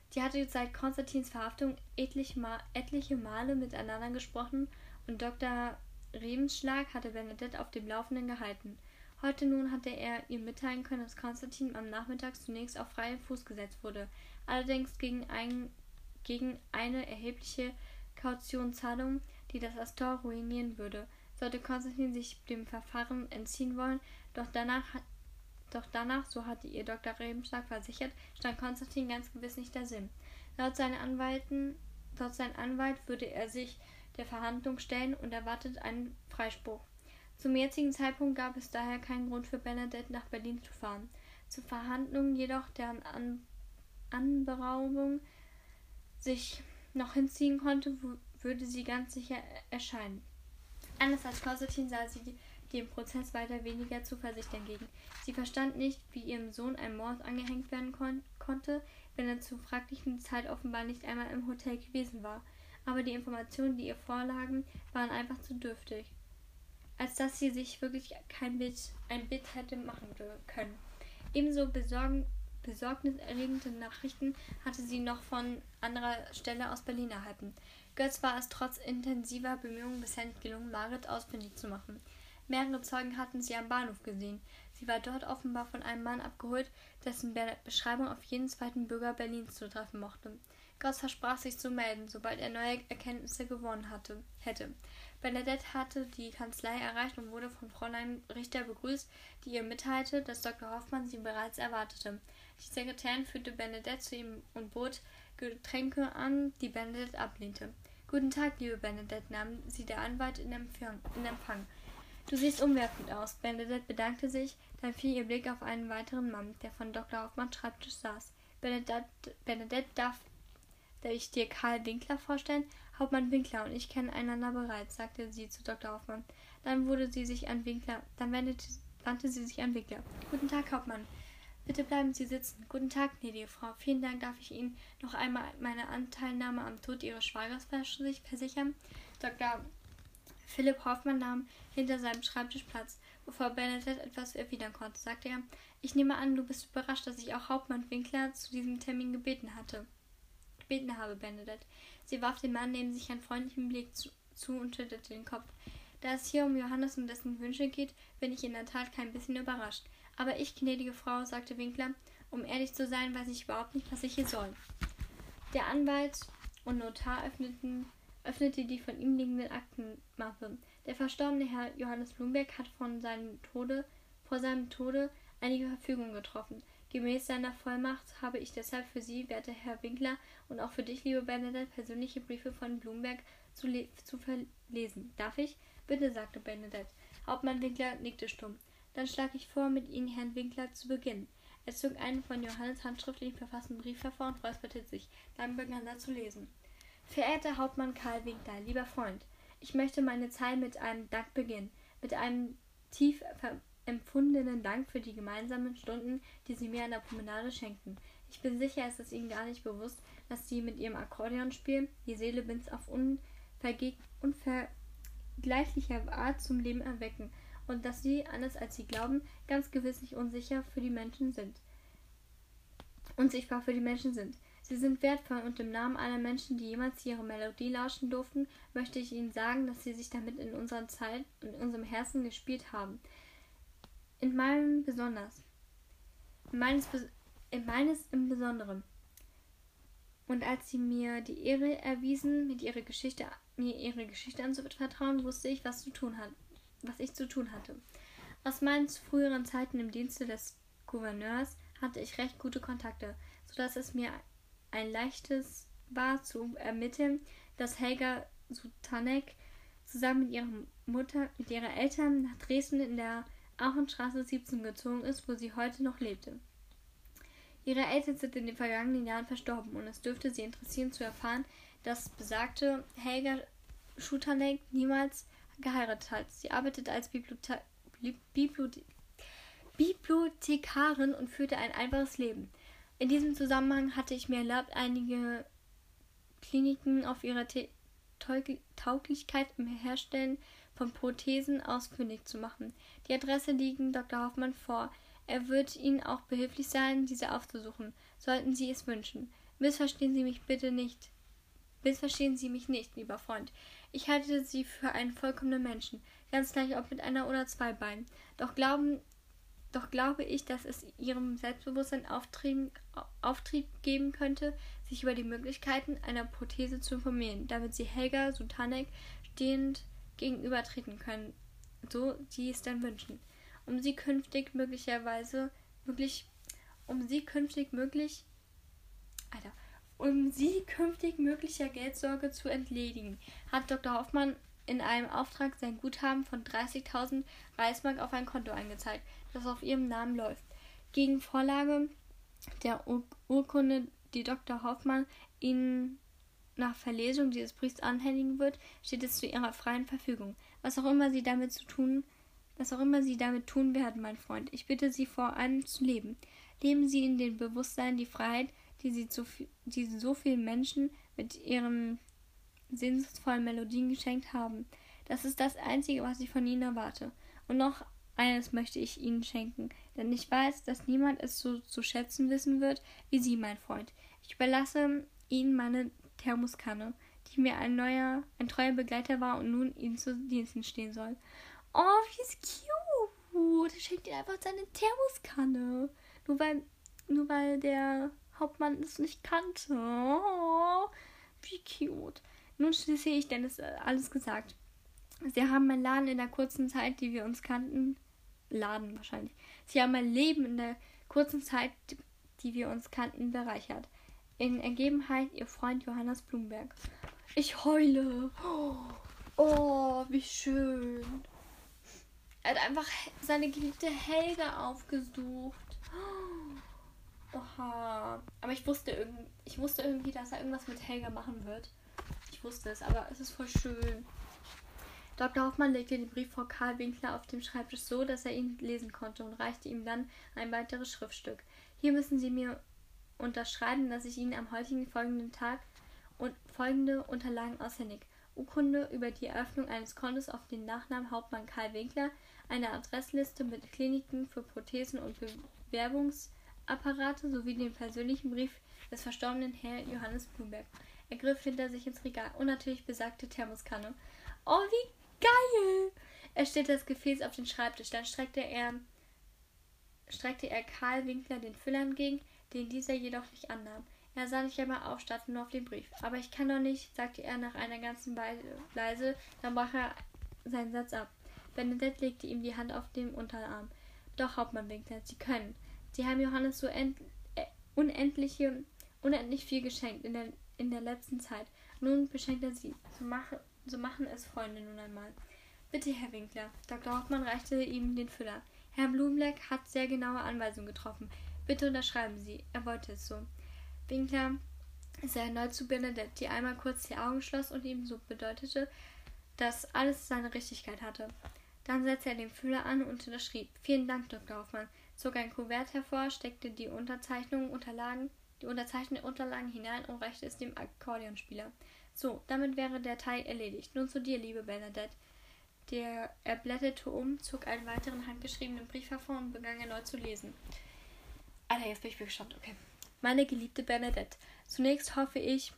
Sie hatte seit Konstantins Verhaftung etliche, Ma etliche Male miteinander gesprochen und Dr. Rebensschlag hatte Bernadette auf dem Laufenden gehalten. Heute nun hatte er ihr mitteilen können, dass Konstantin am Nachmittag zunächst auf freien Fuß gesetzt wurde, allerdings gegen, ein, gegen eine erhebliche Kautionszahlung, die das Astor ruinieren würde. Sollte Konstantin sich dem Verfahren entziehen wollen, doch danach, doch danach, so hatte ihr Dr. Rebensschlag versichert, stand Konstantin ganz gewiss nicht der Sinn. Laut, seinen Anwalten, laut seinem Anwalt würde er sich der Verhandlung stellen und erwartet einen Freispruch. Zum jetzigen Zeitpunkt gab es daher keinen Grund für Bernadette nach Berlin zu fahren. Zur Verhandlung jedoch, deren An Anberaubung sich noch hinziehen konnte, würde sie ganz sicher erscheinen. Anders als Konstantin sah sie dem Prozess weiter weniger Zuversicht entgegen. Sie verstand nicht, wie ihrem Sohn ein Mord angehängt werden kon konnte, wenn er zur fraglichen Zeit offenbar nicht einmal im Hotel gewesen war. Aber die Informationen, die ihr vorlagen, waren einfach zu dürftig, als dass sie sich wirklich kein Bild, ein Bild hätte machen können. Ebenso besorgen, besorgniserregende Nachrichten hatte sie noch von anderer Stelle aus Berlin erhalten. Götz war es trotz intensiver Bemühungen bisher nicht gelungen, Margaret ausfindig zu machen. Mehrere Zeugen hatten sie am Bahnhof gesehen. Sie war dort offenbar von einem Mann abgeholt, dessen Beschreibung auf jeden zweiten Bürger Berlins zu treffen mochte. Gauss versprach sich zu melden, sobald er neue Erkenntnisse gewonnen hatte, hätte. Bernadette hatte die Kanzlei erreicht und wurde von Fräulein Richter begrüßt, die ihr mitteilte, dass Dr. Hoffmann sie bereits erwartete. Die Sekretärin führte Bernadette zu ihm und bot Getränke an, die Bernadette ablehnte. Guten Tag, liebe Bernadette, nahm sie der Anwalt in Empfang. In Empfang. Du siehst umwerfend aus. Bernadette bedankte sich, dann fiel ihr Blick auf einen weiteren Mann, der von Dr. Hoffmanns Schreibtisch saß. Bernadette, Bernadette darf, darf ich dir Karl Winkler vorstellen? Hauptmann Winkler und ich kennen einander bereits, sagte sie zu Dr. Hoffmann. Dann wurde sie sich an Winkler, dann wendete, wandte sie sich an Winkler. Guten Tag, Hauptmann. Bitte bleiben Sie sitzen. Guten Tag, gnädige Frau. Vielen Dank. Darf ich Ihnen noch einmal meine Anteilnahme am Tod Ihres Schwagers versichern? Dr. Philipp Hoffmann nahm hinter seinem Schreibtisch Platz. Bevor Bernadette etwas erwidern konnte, sagte er, ich nehme an, du bist überrascht, dass ich auch Hauptmann Winkler zu diesem Termin gebeten hatte. Gebeten habe, Bernadette. Sie warf dem Mann neben sich einen freundlichen Blick zu, zu und schüttelte den Kopf. Da es hier um Johannes und dessen Wünsche geht, bin ich in der Tat kein bisschen überrascht. Aber ich, gnädige Frau, sagte Winkler, um ehrlich zu sein, weiß ich überhaupt nicht, was ich hier soll. Der Anwalt und Notar öffneten öffnete die von ihm liegende Aktenmappe. Der verstorbene Herr Johannes Blumberg hat von seinem Tode, vor seinem Tode einige Verfügungen getroffen. Gemäß seiner Vollmacht habe ich deshalb für Sie, werter Herr Winkler, und auch für dich, liebe Bernadette, persönliche Briefe von Blumberg zu, zu verlesen. Darf ich? Bitte, sagte Bernadette. Hauptmann Winkler nickte stumm. Dann schlage ich vor, mit Ihnen, Herrn Winkler, zu beginnen. Er zog einen von Johannes handschriftlich verfassten Brief hervor und räusperte sich. Dann begann er zu lesen. Verehrter Hauptmann Karl Winkler, lieber Freund, ich möchte meine Zeit mit einem Dank beginnen, mit einem tief empfundenen Dank für die gemeinsamen Stunden, die Sie mir an der Promenade schenkten. Ich bin sicher, es ist Ihnen gar nicht bewusst, dass Sie mit Ihrem Akkordeonspiel die Seele Bins auf unvergleichliche Art zum Leben erwecken und dass Sie, anders als Sie glauben, ganz gewiss nicht unsicher für die Menschen sind. Unsichtbar für die Menschen sind. Sie sind wertvoll und im Namen aller Menschen, die jemals ihre Melodie lauschen durften, möchte ich Ihnen sagen, dass Sie sich damit in unserer Zeit, in unserem Herzen gespielt haben. In meinem besonders. In meines, in meines im Besonderen. Und als sie mir die Ehre erwiesen, mit ihrer Geschichte, mir ihre Geschichte anzuvertrauen, wusste ich, was zu tun hat, was ich zu tun hatte. Aus meinen früheren Zeiten im Dienste des Gouverneurs hatte ich recht gute Kontakte, so dass es mir ein leichtes war zu ermitteln, dass Helga Sutanek zusammen mit ihrer Mutter, mit ihrer Eltern nach Dresden in der Aachenstraße 17 gezogen ist, wo sie heute noch lebte. Ihre Eltern sind in den vergangenen Jahren verstorben und es dürfte sie interessieren zu erfahren, dass besagte Helga Schutanek niemals geheiratet hat. Sie arbeitet als Bibliothe Bibliothe Bibliothekarin und führte ein einfaches Leben. In diesem Zusammenhang hatte ich mir erlaubt, einige Kliniken auf ihre Tauglichkeit im Herstellen von Prothesen ausfindig zu machen. Die Adresse liegt Dr. Hoffmann vor. Er wird Ihnen auch behilflich sein, diese aufzusuchen, sollten Sie es wünschen. Missverstehen Sie mich bitte nicht. Missverstehen Sie mich nicht, lieber Freund. Ich halte Sie für einen vollkommenen Menschen, ganz gleich ob mit einer oder zwei Beinen. Doch glauben doch glaube ich, dass es ihrem Selbstbewusstsein Auftrieb, Auftrieb geben könnte, sich über die Möglichkeiten einer Prothese zu informieren, damit sie Helga Sutanek stehend gegenübertreten können, so sie es dann wünschen, um sie künftig möglicherweise möglich, um sie künftig möglich, Alter, um sie künftig möglicher Geldsorge zu entledigen, hat Dr. Hoffmann in einem Auftrag sein Guthaben von 30.000 Reichsmark auf ein Konto eingezeigt, das auf ihrem Namen läuft. Gegen Vorlage der Ur Urkunde, die Dr. Hoffmann ihnen nach Verlesung dieses Briefs anhändigen wird, steht es zu ihrer freien Verfügung. Was auch immer sie damit zu tun, was auch immer sie damit tun werden, mein Freund. Ich bitte Sie vor allem zu leben. Leben Sie in dem Bewusstsein die Freiheit, die Sie, zu, die so vielen Menschen mit ihren sehnsuchtsvollen Melodien geschenkt haben. Das ist das Einzige, was ich von Ihnen erwarte. Und noch eines möchte ich Ihnen schenken, denn ich weiß, dass niemand es so zu schätzen wissen wird wie Sie, mein Freund. Ich überlasse Ihnen meine Thermoskanne, die mir ein neuer, ein treuer Begleiter war und nun Ihnen zu Diensten stehen soll. Oh, wie ist cute! Er schenkt ihr einfach seine Thermoskanne. Nur weil, nur weil der Hauptmann es nicht kannte. Oh, wie cute. Nun sehe ich, denn es ist alles gesagt. Sie haben mein Laden in der kurzen Zeit, die wir uns kannten, Laden wahrscheinlich. Sie haben mein Leben in der kurzen Zeit, die wir uns kannten, bereichert. In Ergebenheit, ihr Freund Johannes Blumberg. Ich heule. Oh, wie schön. Er hat einfach seine geliebte Helga aufgesucht. Oha. Aber ich wusste, ich wusste irgendwie, dass er irgendwas mit Helga machen wird. Ich wusste es, aber es ist voll schön. Dr. Hoffmann legte den Brief vor Karl Winkler auf dem Schreibtisch so, dass er ihn lesen konnte und reichte ihm dann ein weiteres Schriftstück. Hier müssen Sie mir unterschreiben, dass ich Ihnen am heutigen folgenden Tag und folgende Unterlagen aushändig. Urkunde über die Eröffnung eines Kontos auf den Nachnamen Hauptmann Karl Winkler, eine Adressliste mit Kliniken für Prothesen und Bewerbungsapparate sowie den persönlichen Brief des verstorbenen Herrn Johannes Blumberg. Er griff hinter sich ins Regal und natürlich besagte Thermoskanne. Oh, wie Geil! Er stellte das Gefäß auf den Schreibtisch. Dann streckte er, streckte er Karl Winkler den Füller entgegen, den dieser jedoch nicht annahm. Er sah nicht einmal auf, starrte nur auf den Brief. Aber ich kann doch nicht, sagte er nach einer ganzen Weise. Dann brach er seinen Satz ab. Benedett legte ihm die Hand auf den Unterarm. Doch, Hauptmann Winkler, Sie können. Sie haben Johannes so äh, unendliche, unendlich viel geschenkt in der, in der letzten Zeit. Nun beschenkt er Sie. So mache, so machen es Freunde nun einmal. Bitte, Herr Winkler. Dr. Hoffmann reichte ihm den Füller. Herr Blumenberg hat sehr genaue Anweisungen getroffen. Bitte unterschreiben Sie. Er wollte es so. Winkler sah erneut zu Bernadette, die einmal kurz die Augen schloss und ihm so bedeutete, dass alles seine Richtigkeit hatte. Dann setzte er den Füller an und unterschrieb. Vielen Dank, Dr. Hoffmann, zog ein Kuvert hervor, steckte die Unterzeichnungen, Unterlagen, die unterzeichneten Unterlagen hinein und reichte es dem Akkordeonspieler. So, damit wäre der Teil erledigt. Nun zu dir, liebe Bernadette. Der, er blätterte um, zog einen weiteren handgeschriebenen Brief hervor und begann erneut zu lesen. Alter, jetzt bin ich gespannt. Okay. Meine geliebte Bernadette, zunächst hoffe ich,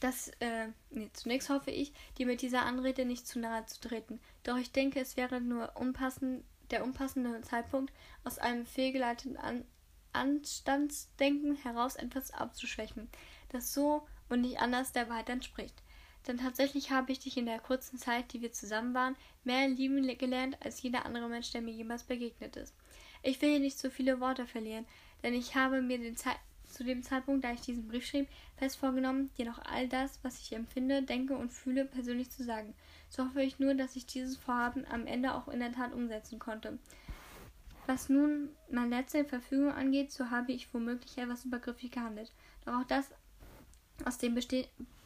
dass, äh, nee, zunächst hoffe ich, dir mit dieser Anrede nicht zu nahe zu treten. Doch ich denke, es wäre nur unpassend, der unpassende Zeitpunkt, aus einem fehlgeleiteten An Anstandsdenken heraus etwas abzuschwächen, das so und nicht anders der Wahrheit entspricht. Denn tatsächlich habe ich dich in der kurzen Zeit, die wir zusammen waren, mehr lieben gelernt als jeder andere Mensch, der mir jemals begegnet ist. Ich will hier nicht so viele Worte verlieren, denn ich habe mir den Ze zu dem Zeitpunkt, da ich diesen Brief schrieb, fest vorgenommen, dir noch all das, was ich empfinde, denke und fühle, persönlich zu sagen. So hoffe ich nur, dass ich dieses Vorhaben am Ende auch in der Tat umsetzen konnte. Was nun meine letzte Verfügung angeht, so habe ich womöglich etwas übergriffig gehandelt. Doch auch das aus dem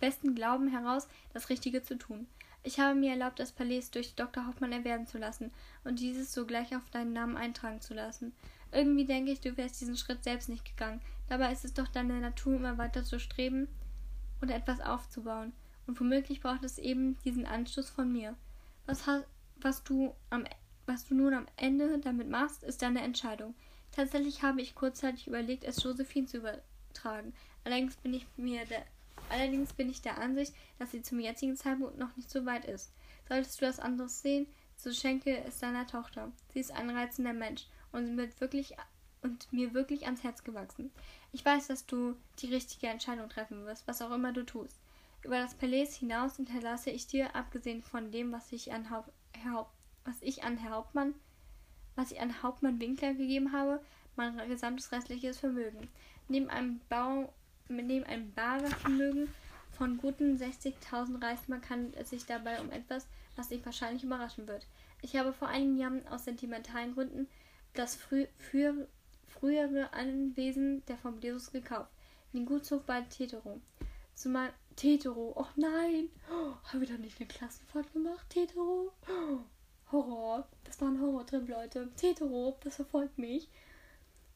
besten Glauben heraus, das Richtige zu tun. Ich habe mir erlaubt, das Palais durch Dr. Hoffmann erwerben zu lassen und dieses sogleich auf deinen Namen eintragen zu lassen. Irgendwie denke ich, du wärst diesen Schritt selbst nicht gegangen. Dabei ist es doch deine Natur, immer weiter zu streben und etwas aufzubauen. Und womöglich braucht es eben diesen Anstoß von mir. Was, was, du am, was du nun am Ende damit machst, ist deine Entscheidung. Tatsächlich habe ich kurzzeitig überlegt, es Josephine zu übertragen, Allerdings bin ich mir der, allerdings bin ich der Ansicht, dass sie zum jetzigen Zeitpunkt noch nicht so weit ist. Solltest du das anderes sehen, so schenke es deiner Tochter. Sie ist ein reizender Mensch und wird wirklich und mir wirklich ans Herz gewachsen. Ich weiß, dass du die richtige Entscheidung treffen wirst, was auch immer du tust. Über das Palais hinaus hinterlasse ich dir, abgesehen von dem, was ich an, Haupt, Herr, was ich an Herr Hauptmann, was ich an Hauptmann Winkler gegeben habe, mein gesamtes restliches Vermögen. Neben einem Bau neben einem Barvermögen Von guten 60.000 Reichsmark handelt es sich dabei um etwas, was dich wahrscheinlich überraschen wird. Ich habe vor einigen Jahren aus sentimentalen Gründen das frü für, frühere Anwesen der von Jesus gekauft, den Gutshof bei Tetero. Zumal Tetero, oh nein, oh, habe ich doch nicht eine Klassenfahrt gemacht, Tetero? Oh, Horror, das war ein Horrortrip, Leute. Tetero, das verfolgt mich.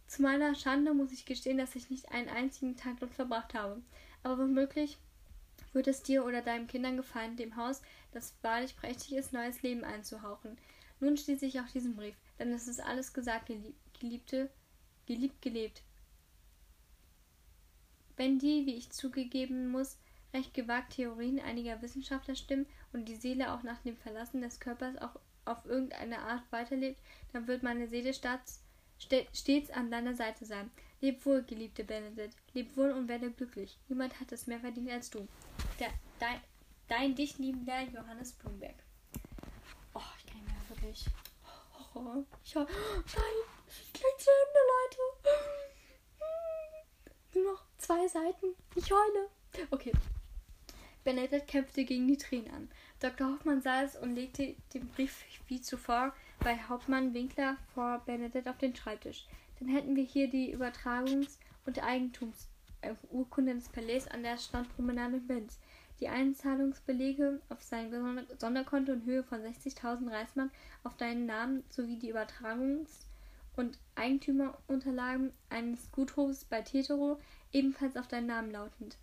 Zu meiner Schande muss ich gestehen, dass ich nicht einen einzigen Tag dort verbracht habe. Aber womöglich wird es dir oder deinen Kindern gefallen, dem Haus, das wahrlich prächtig ist, neues Leben einzuhauchen. Nun schließe ich auch diesen Brief, denn es ist alles gesagt, Geliebte, geliebt gelebt. Wenn die, wie ich zugegeben muss, recht gewagt Theorien einiger Wissenschaftler stimmen und die Seele auch nach dem Verlassen des Körpers auch auf irgendeine Art weiterlebt, dann wird meine Seele stets an deiner Seite sein. Leb wohl, geliebte Benedikt. Leb wohl und werde glücklich. Niemand hat es mehr verdient als du. Der, dein, dein dich liebender Johannes Blumberg. Oh, ich kann mehr wirklich. Oh, ich hab, nein, ich krieg zu Ende, Leute. Nur noch zwei Seiten. Ich heule. Okay. Benedikt kämpfte gegen die Tränen an. Dr. Hoffmann sah es und legte den Brief wie zuvor bei Hauptmann Winkler vor Bernadette auf den Schreibtisch. Dann hätten wir hier die Übertragungs- und Eigentumsurkunde des Palais an der Strandpromenade in Benz, die Einzahlungsbelege auf sein Sonderkonto in Höhe von 60.000 Reichsmark auf deinen Namen sowie die Übertragungs- und Eigentümerunterlagen eines Guthofs bei Tetero ebenfalls auf deinen Namen lautend.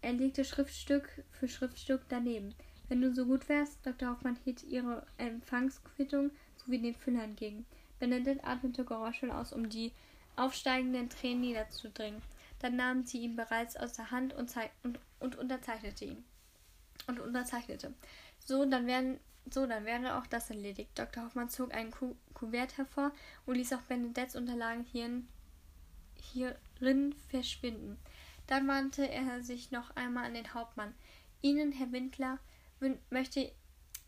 Er legte Schriftstück für Schriftstück daneben. Wenn du so gut wärst, Dr. Hoffmann hielt ihre Empfangsquittung sowie den Füller entgegen. Benedikt atmete geräuschvoll aus, um die aufsteigenden Tränen niederzudringen. Dann nahm sie ihn bereits aus der Hand und, und, und unterzeichnete ihn. Und unterzeichnete. So, dann wären so, dann wäre auch das erledigt. Dr. Hoffmann zog ein Ku Kuvert hervor und ließ auch Benedetts Unterlagen hierin, hierin verschwinden. Dann wandte er sich noch einmal an den Hauptmann. Ihnen, Herr Winkler, möchte,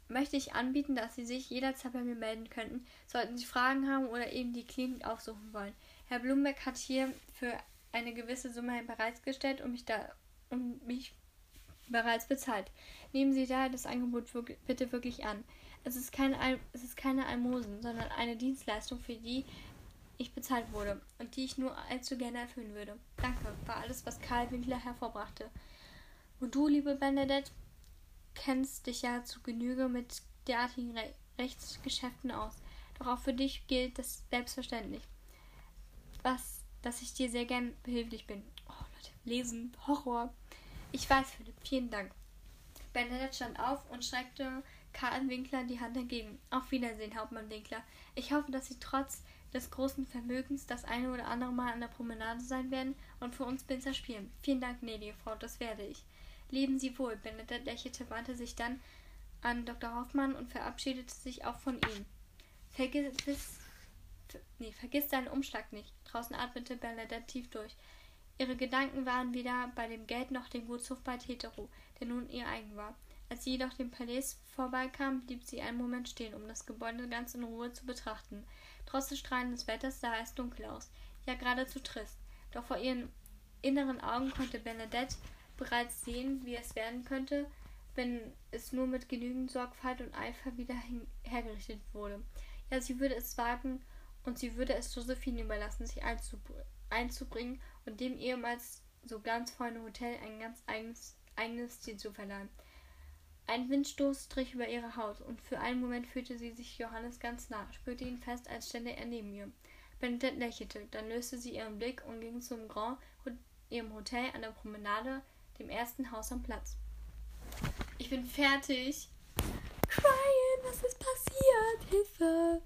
möchte ich anbieten, dass Sie sich jederzeit bei mir melden könnten, sollten Sie Fragen haben oder eben die Klinik aufsuchen wollen. Herr Blumbeck hat hier für eine gewisse Summe bereitgestellt und mich da und mich bereits bezahlt. Nehmen Sie daher das Angebot bitte wirklich an. Es ist, kein, es ist keine Almosen, sondern eine Dienstleistung, für die ich bezahlt wurde und die ich nur allzu gerne erfüllen würde. Danke, war alles, was Karl Winkler hervorbrachte. Und du, liebe Bernadette, kennst dich ja zu Genüge mit derartigen Re Rechtsgeschäften aus. Doch auch für dich gilt das selbstverständlich. Was, dass ich dir sehr gern behilflich bin. Oh Leute, lesen, Horror. Ich weiß, Philipp, vielen Dank. Bernadette stand auf und streckte Karl Winkler die Hand entgegen. Auf Wiedersehen, Hauptmann Winkler. Ich hoffe, dass Sie trotz des großen Vermögens das eine oder andere Mal an der Promenade sein werden und für uns Binzer spielen. Vielen Dank, gnädige Frau, das werde ich. Leben Sie wohl. Benedette lächelte, wandte sich dann an Dr. Hoffmann und verabschiedete sich auch von ihm. Vergiss, nee, vergiss deinen Umschlag nicht. Draußen atmete Bernadette tief durch. Ihre Gedanken waren weder bei dem Geld noch dem Gutshof bei Hetero, der nun ihr eigen war. Als sie jedoch dem Palais vorbeikam, blieb sie einen Moment stehen, um das Gebäude ganz in Ruhe zu betrachten. Trotz des strahlenden Wetters sah es dunkel aus, ja geradezu trist. Doch vor ihren inneren Augen konnte Bernadette bereits sehen, wie es werden könnte, wenn es nur mit genügend Sorgfalt und Eifer wieder hergerichtet wurde. Ja, sie würde es wagen und sie würde es Josephine überlassen, sich einzubringen und dem ehemals so ganz freundlichen Hotel ein ganz eigenes, eigenes Ziel zu verleihen. Ein Windstoß strich über ihre Haut, und für einen Moment fühlte sie sich Johannes ganz nah, spürte ihn fest, als stände er neben ihr. Benedette lächelte, dann löste sie ihren Blick und ging zum Grand, ihrem Hotel an der Promenade, dem ersten Haus am Platz. Ich bin fertig. Crying, was ist passiert? Hilfe!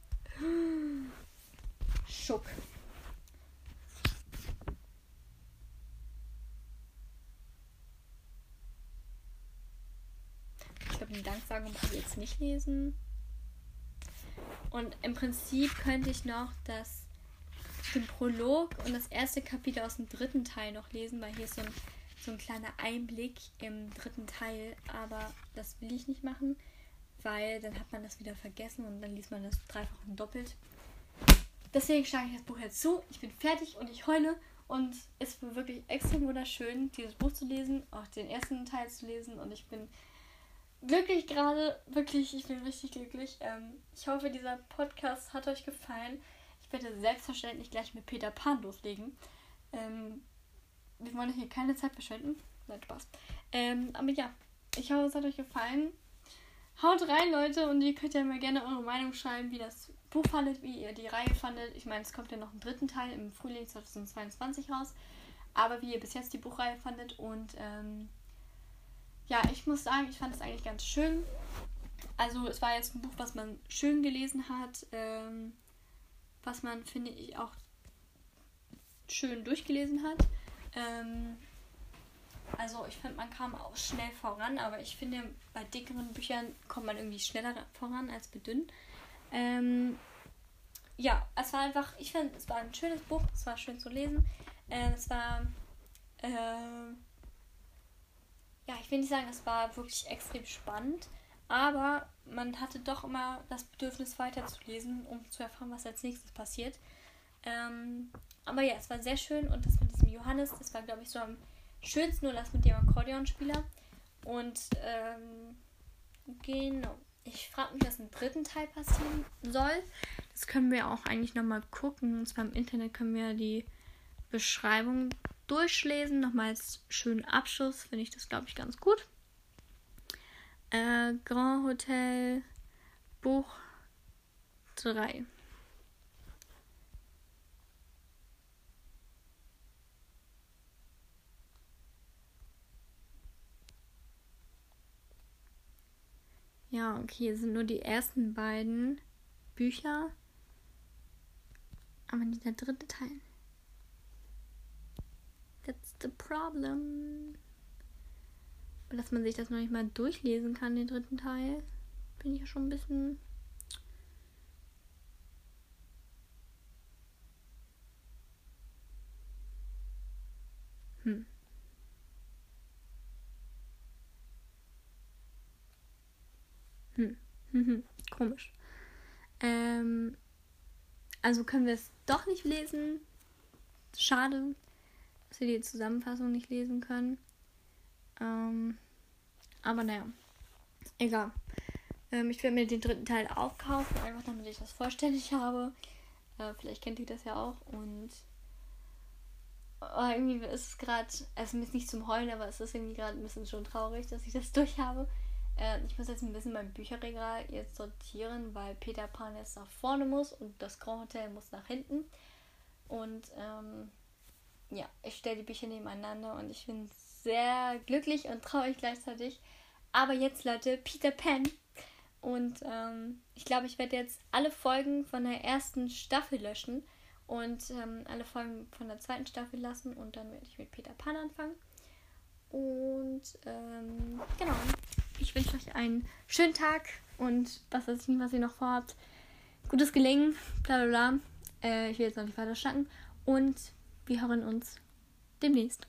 Schuck. Glaube, die Danksagung muss ich jetzt nicht lesen. Und im Prinzip könnte ich noch das den Prolog und das erste Kapitel aus dem dritten Teil noch lesen, weil hier ist so ein so ein kleiner Einblick im dritten Teil, aber das will ich nicht machen, weil dann hat man das wieder vergessen und dann liest man das dreifach und doppelt. Deswegen schlage ich das Buch jetzt zu. Ich bin fertig und ich heule Und es war wirklich extrem wunderschön, dieses Buch zu lesen, auch den ersten Teil zu lesen. Und ich bin glücklich gerade, wirklich, ich bin richtig glücklich. Ähm, ich hoffe, dieser Podcast hat euch gefallen. Ich werde selbstverständlich gleich mit Peter Pan loslegen. Ähm, wir wollen hier keine Zeit verschwenden. Nein, Spaß. Ähm, aber ja, ich hoffe, es hat euch gefallen. Haut rein, Leute, und ihr könnt ja mal gerne eure Meinung schreiben, wie das Buch fandet, wie ihr die Reihe fandet. Ich meine, es kommt ja noch ein dritten Teil im Frühling 2022 raus. Aber wie ihr bis jetzt die Buchreihe fandet. Und ähm, ja, ich muss sagen, ich fand es eigentlich ganz schön. Also es war jetzt ein Buch, was man schön gelesen hat. Ähm, was man, finde ich, auch schön durchgelesen hat. Ähm, also ich finde, man kam auch schnell voran, aber ich finde, bei dickeren Büchern kommt man irgendwie schneller voran als bei dünnen. Ähm, ja, es war einfach, ich finde, es war ein schönes Buch, es war schön zu lesen. Äh, es war, äh, ja, ich will nicht sagen, es war wirklich extrem spannend, aber man hatte doch immer das Bedürfnis weiterzulesen, um zu erfahren, was als nächstes passiert. Ähm, aber ja, es war sehr schön und das mit diesem Johannes, das war, glaube ich, so am schönsten, nur das mit dem Akkordeonspieler. Und ähm, genau. Ich frage mich, was im dritten Teil passieren soll. Das können wir auch eigentlich nochmal gucken. Und zwar im Internet können wir die Beschreibung durchlesen. Nochmal als schönen Abschluss finde ich das, glaube ich, ganz gut. Äh, Grand Hotel Buch 3. Ja, okay, sind nur die ersten beiden Bücher. Aber nicht der dritte Teil. The problem. Dass man sich das noch nicht mal durchlesen kann, den dritten Teil, bin ich ja schon ein bisschen. Hm. Hm. Mhm. Komisch. Ähm, also können wir es doch nicht lesen. Schade, dass wir die Zusammenfassung nicht lesen können. Ähm, aber naja, egal. Ähm, ich werde mir den dritten Teil aufkaufen, einfach damit ich das vollständig habe. Äh, vielleicht kennt ihr das ja auch. Und oh, irgendwie ist es gerade, also ist nicht zum Heulen, aber es ist irgendwie gerade ein bisschen schon traurig, dass ich das durch habe. Äh, ich muss jetzt ein bisschen mein Bücherregal jetzt sortieren, weil Peter Pan jetzt nach vorne muss und das Grand Hotel muss nach hinten. Und ähm, ja, ich stelle die Bücher nebeneinander und ich bin sehr glücklich und traurig gleichzeitig. Aber jetzt, Leute, Peter Pan. Und ähm, ich glaube, ich werde jetzt alle Folgen von der ersten Staffel löschen und ähm, alle Folgen von der zweiten Staffel lassen und dann werde ich mit Peter Pan anfangen. Und ähm, genau. Ich wünsche euch einen schönen Tag und was weiß ich, was ihr noch vorhabt. Gutes Gelingen, bla bla bla. Äh, ich will jetzt noch nicht weiter schnacken. Und wir hören uns demnächst.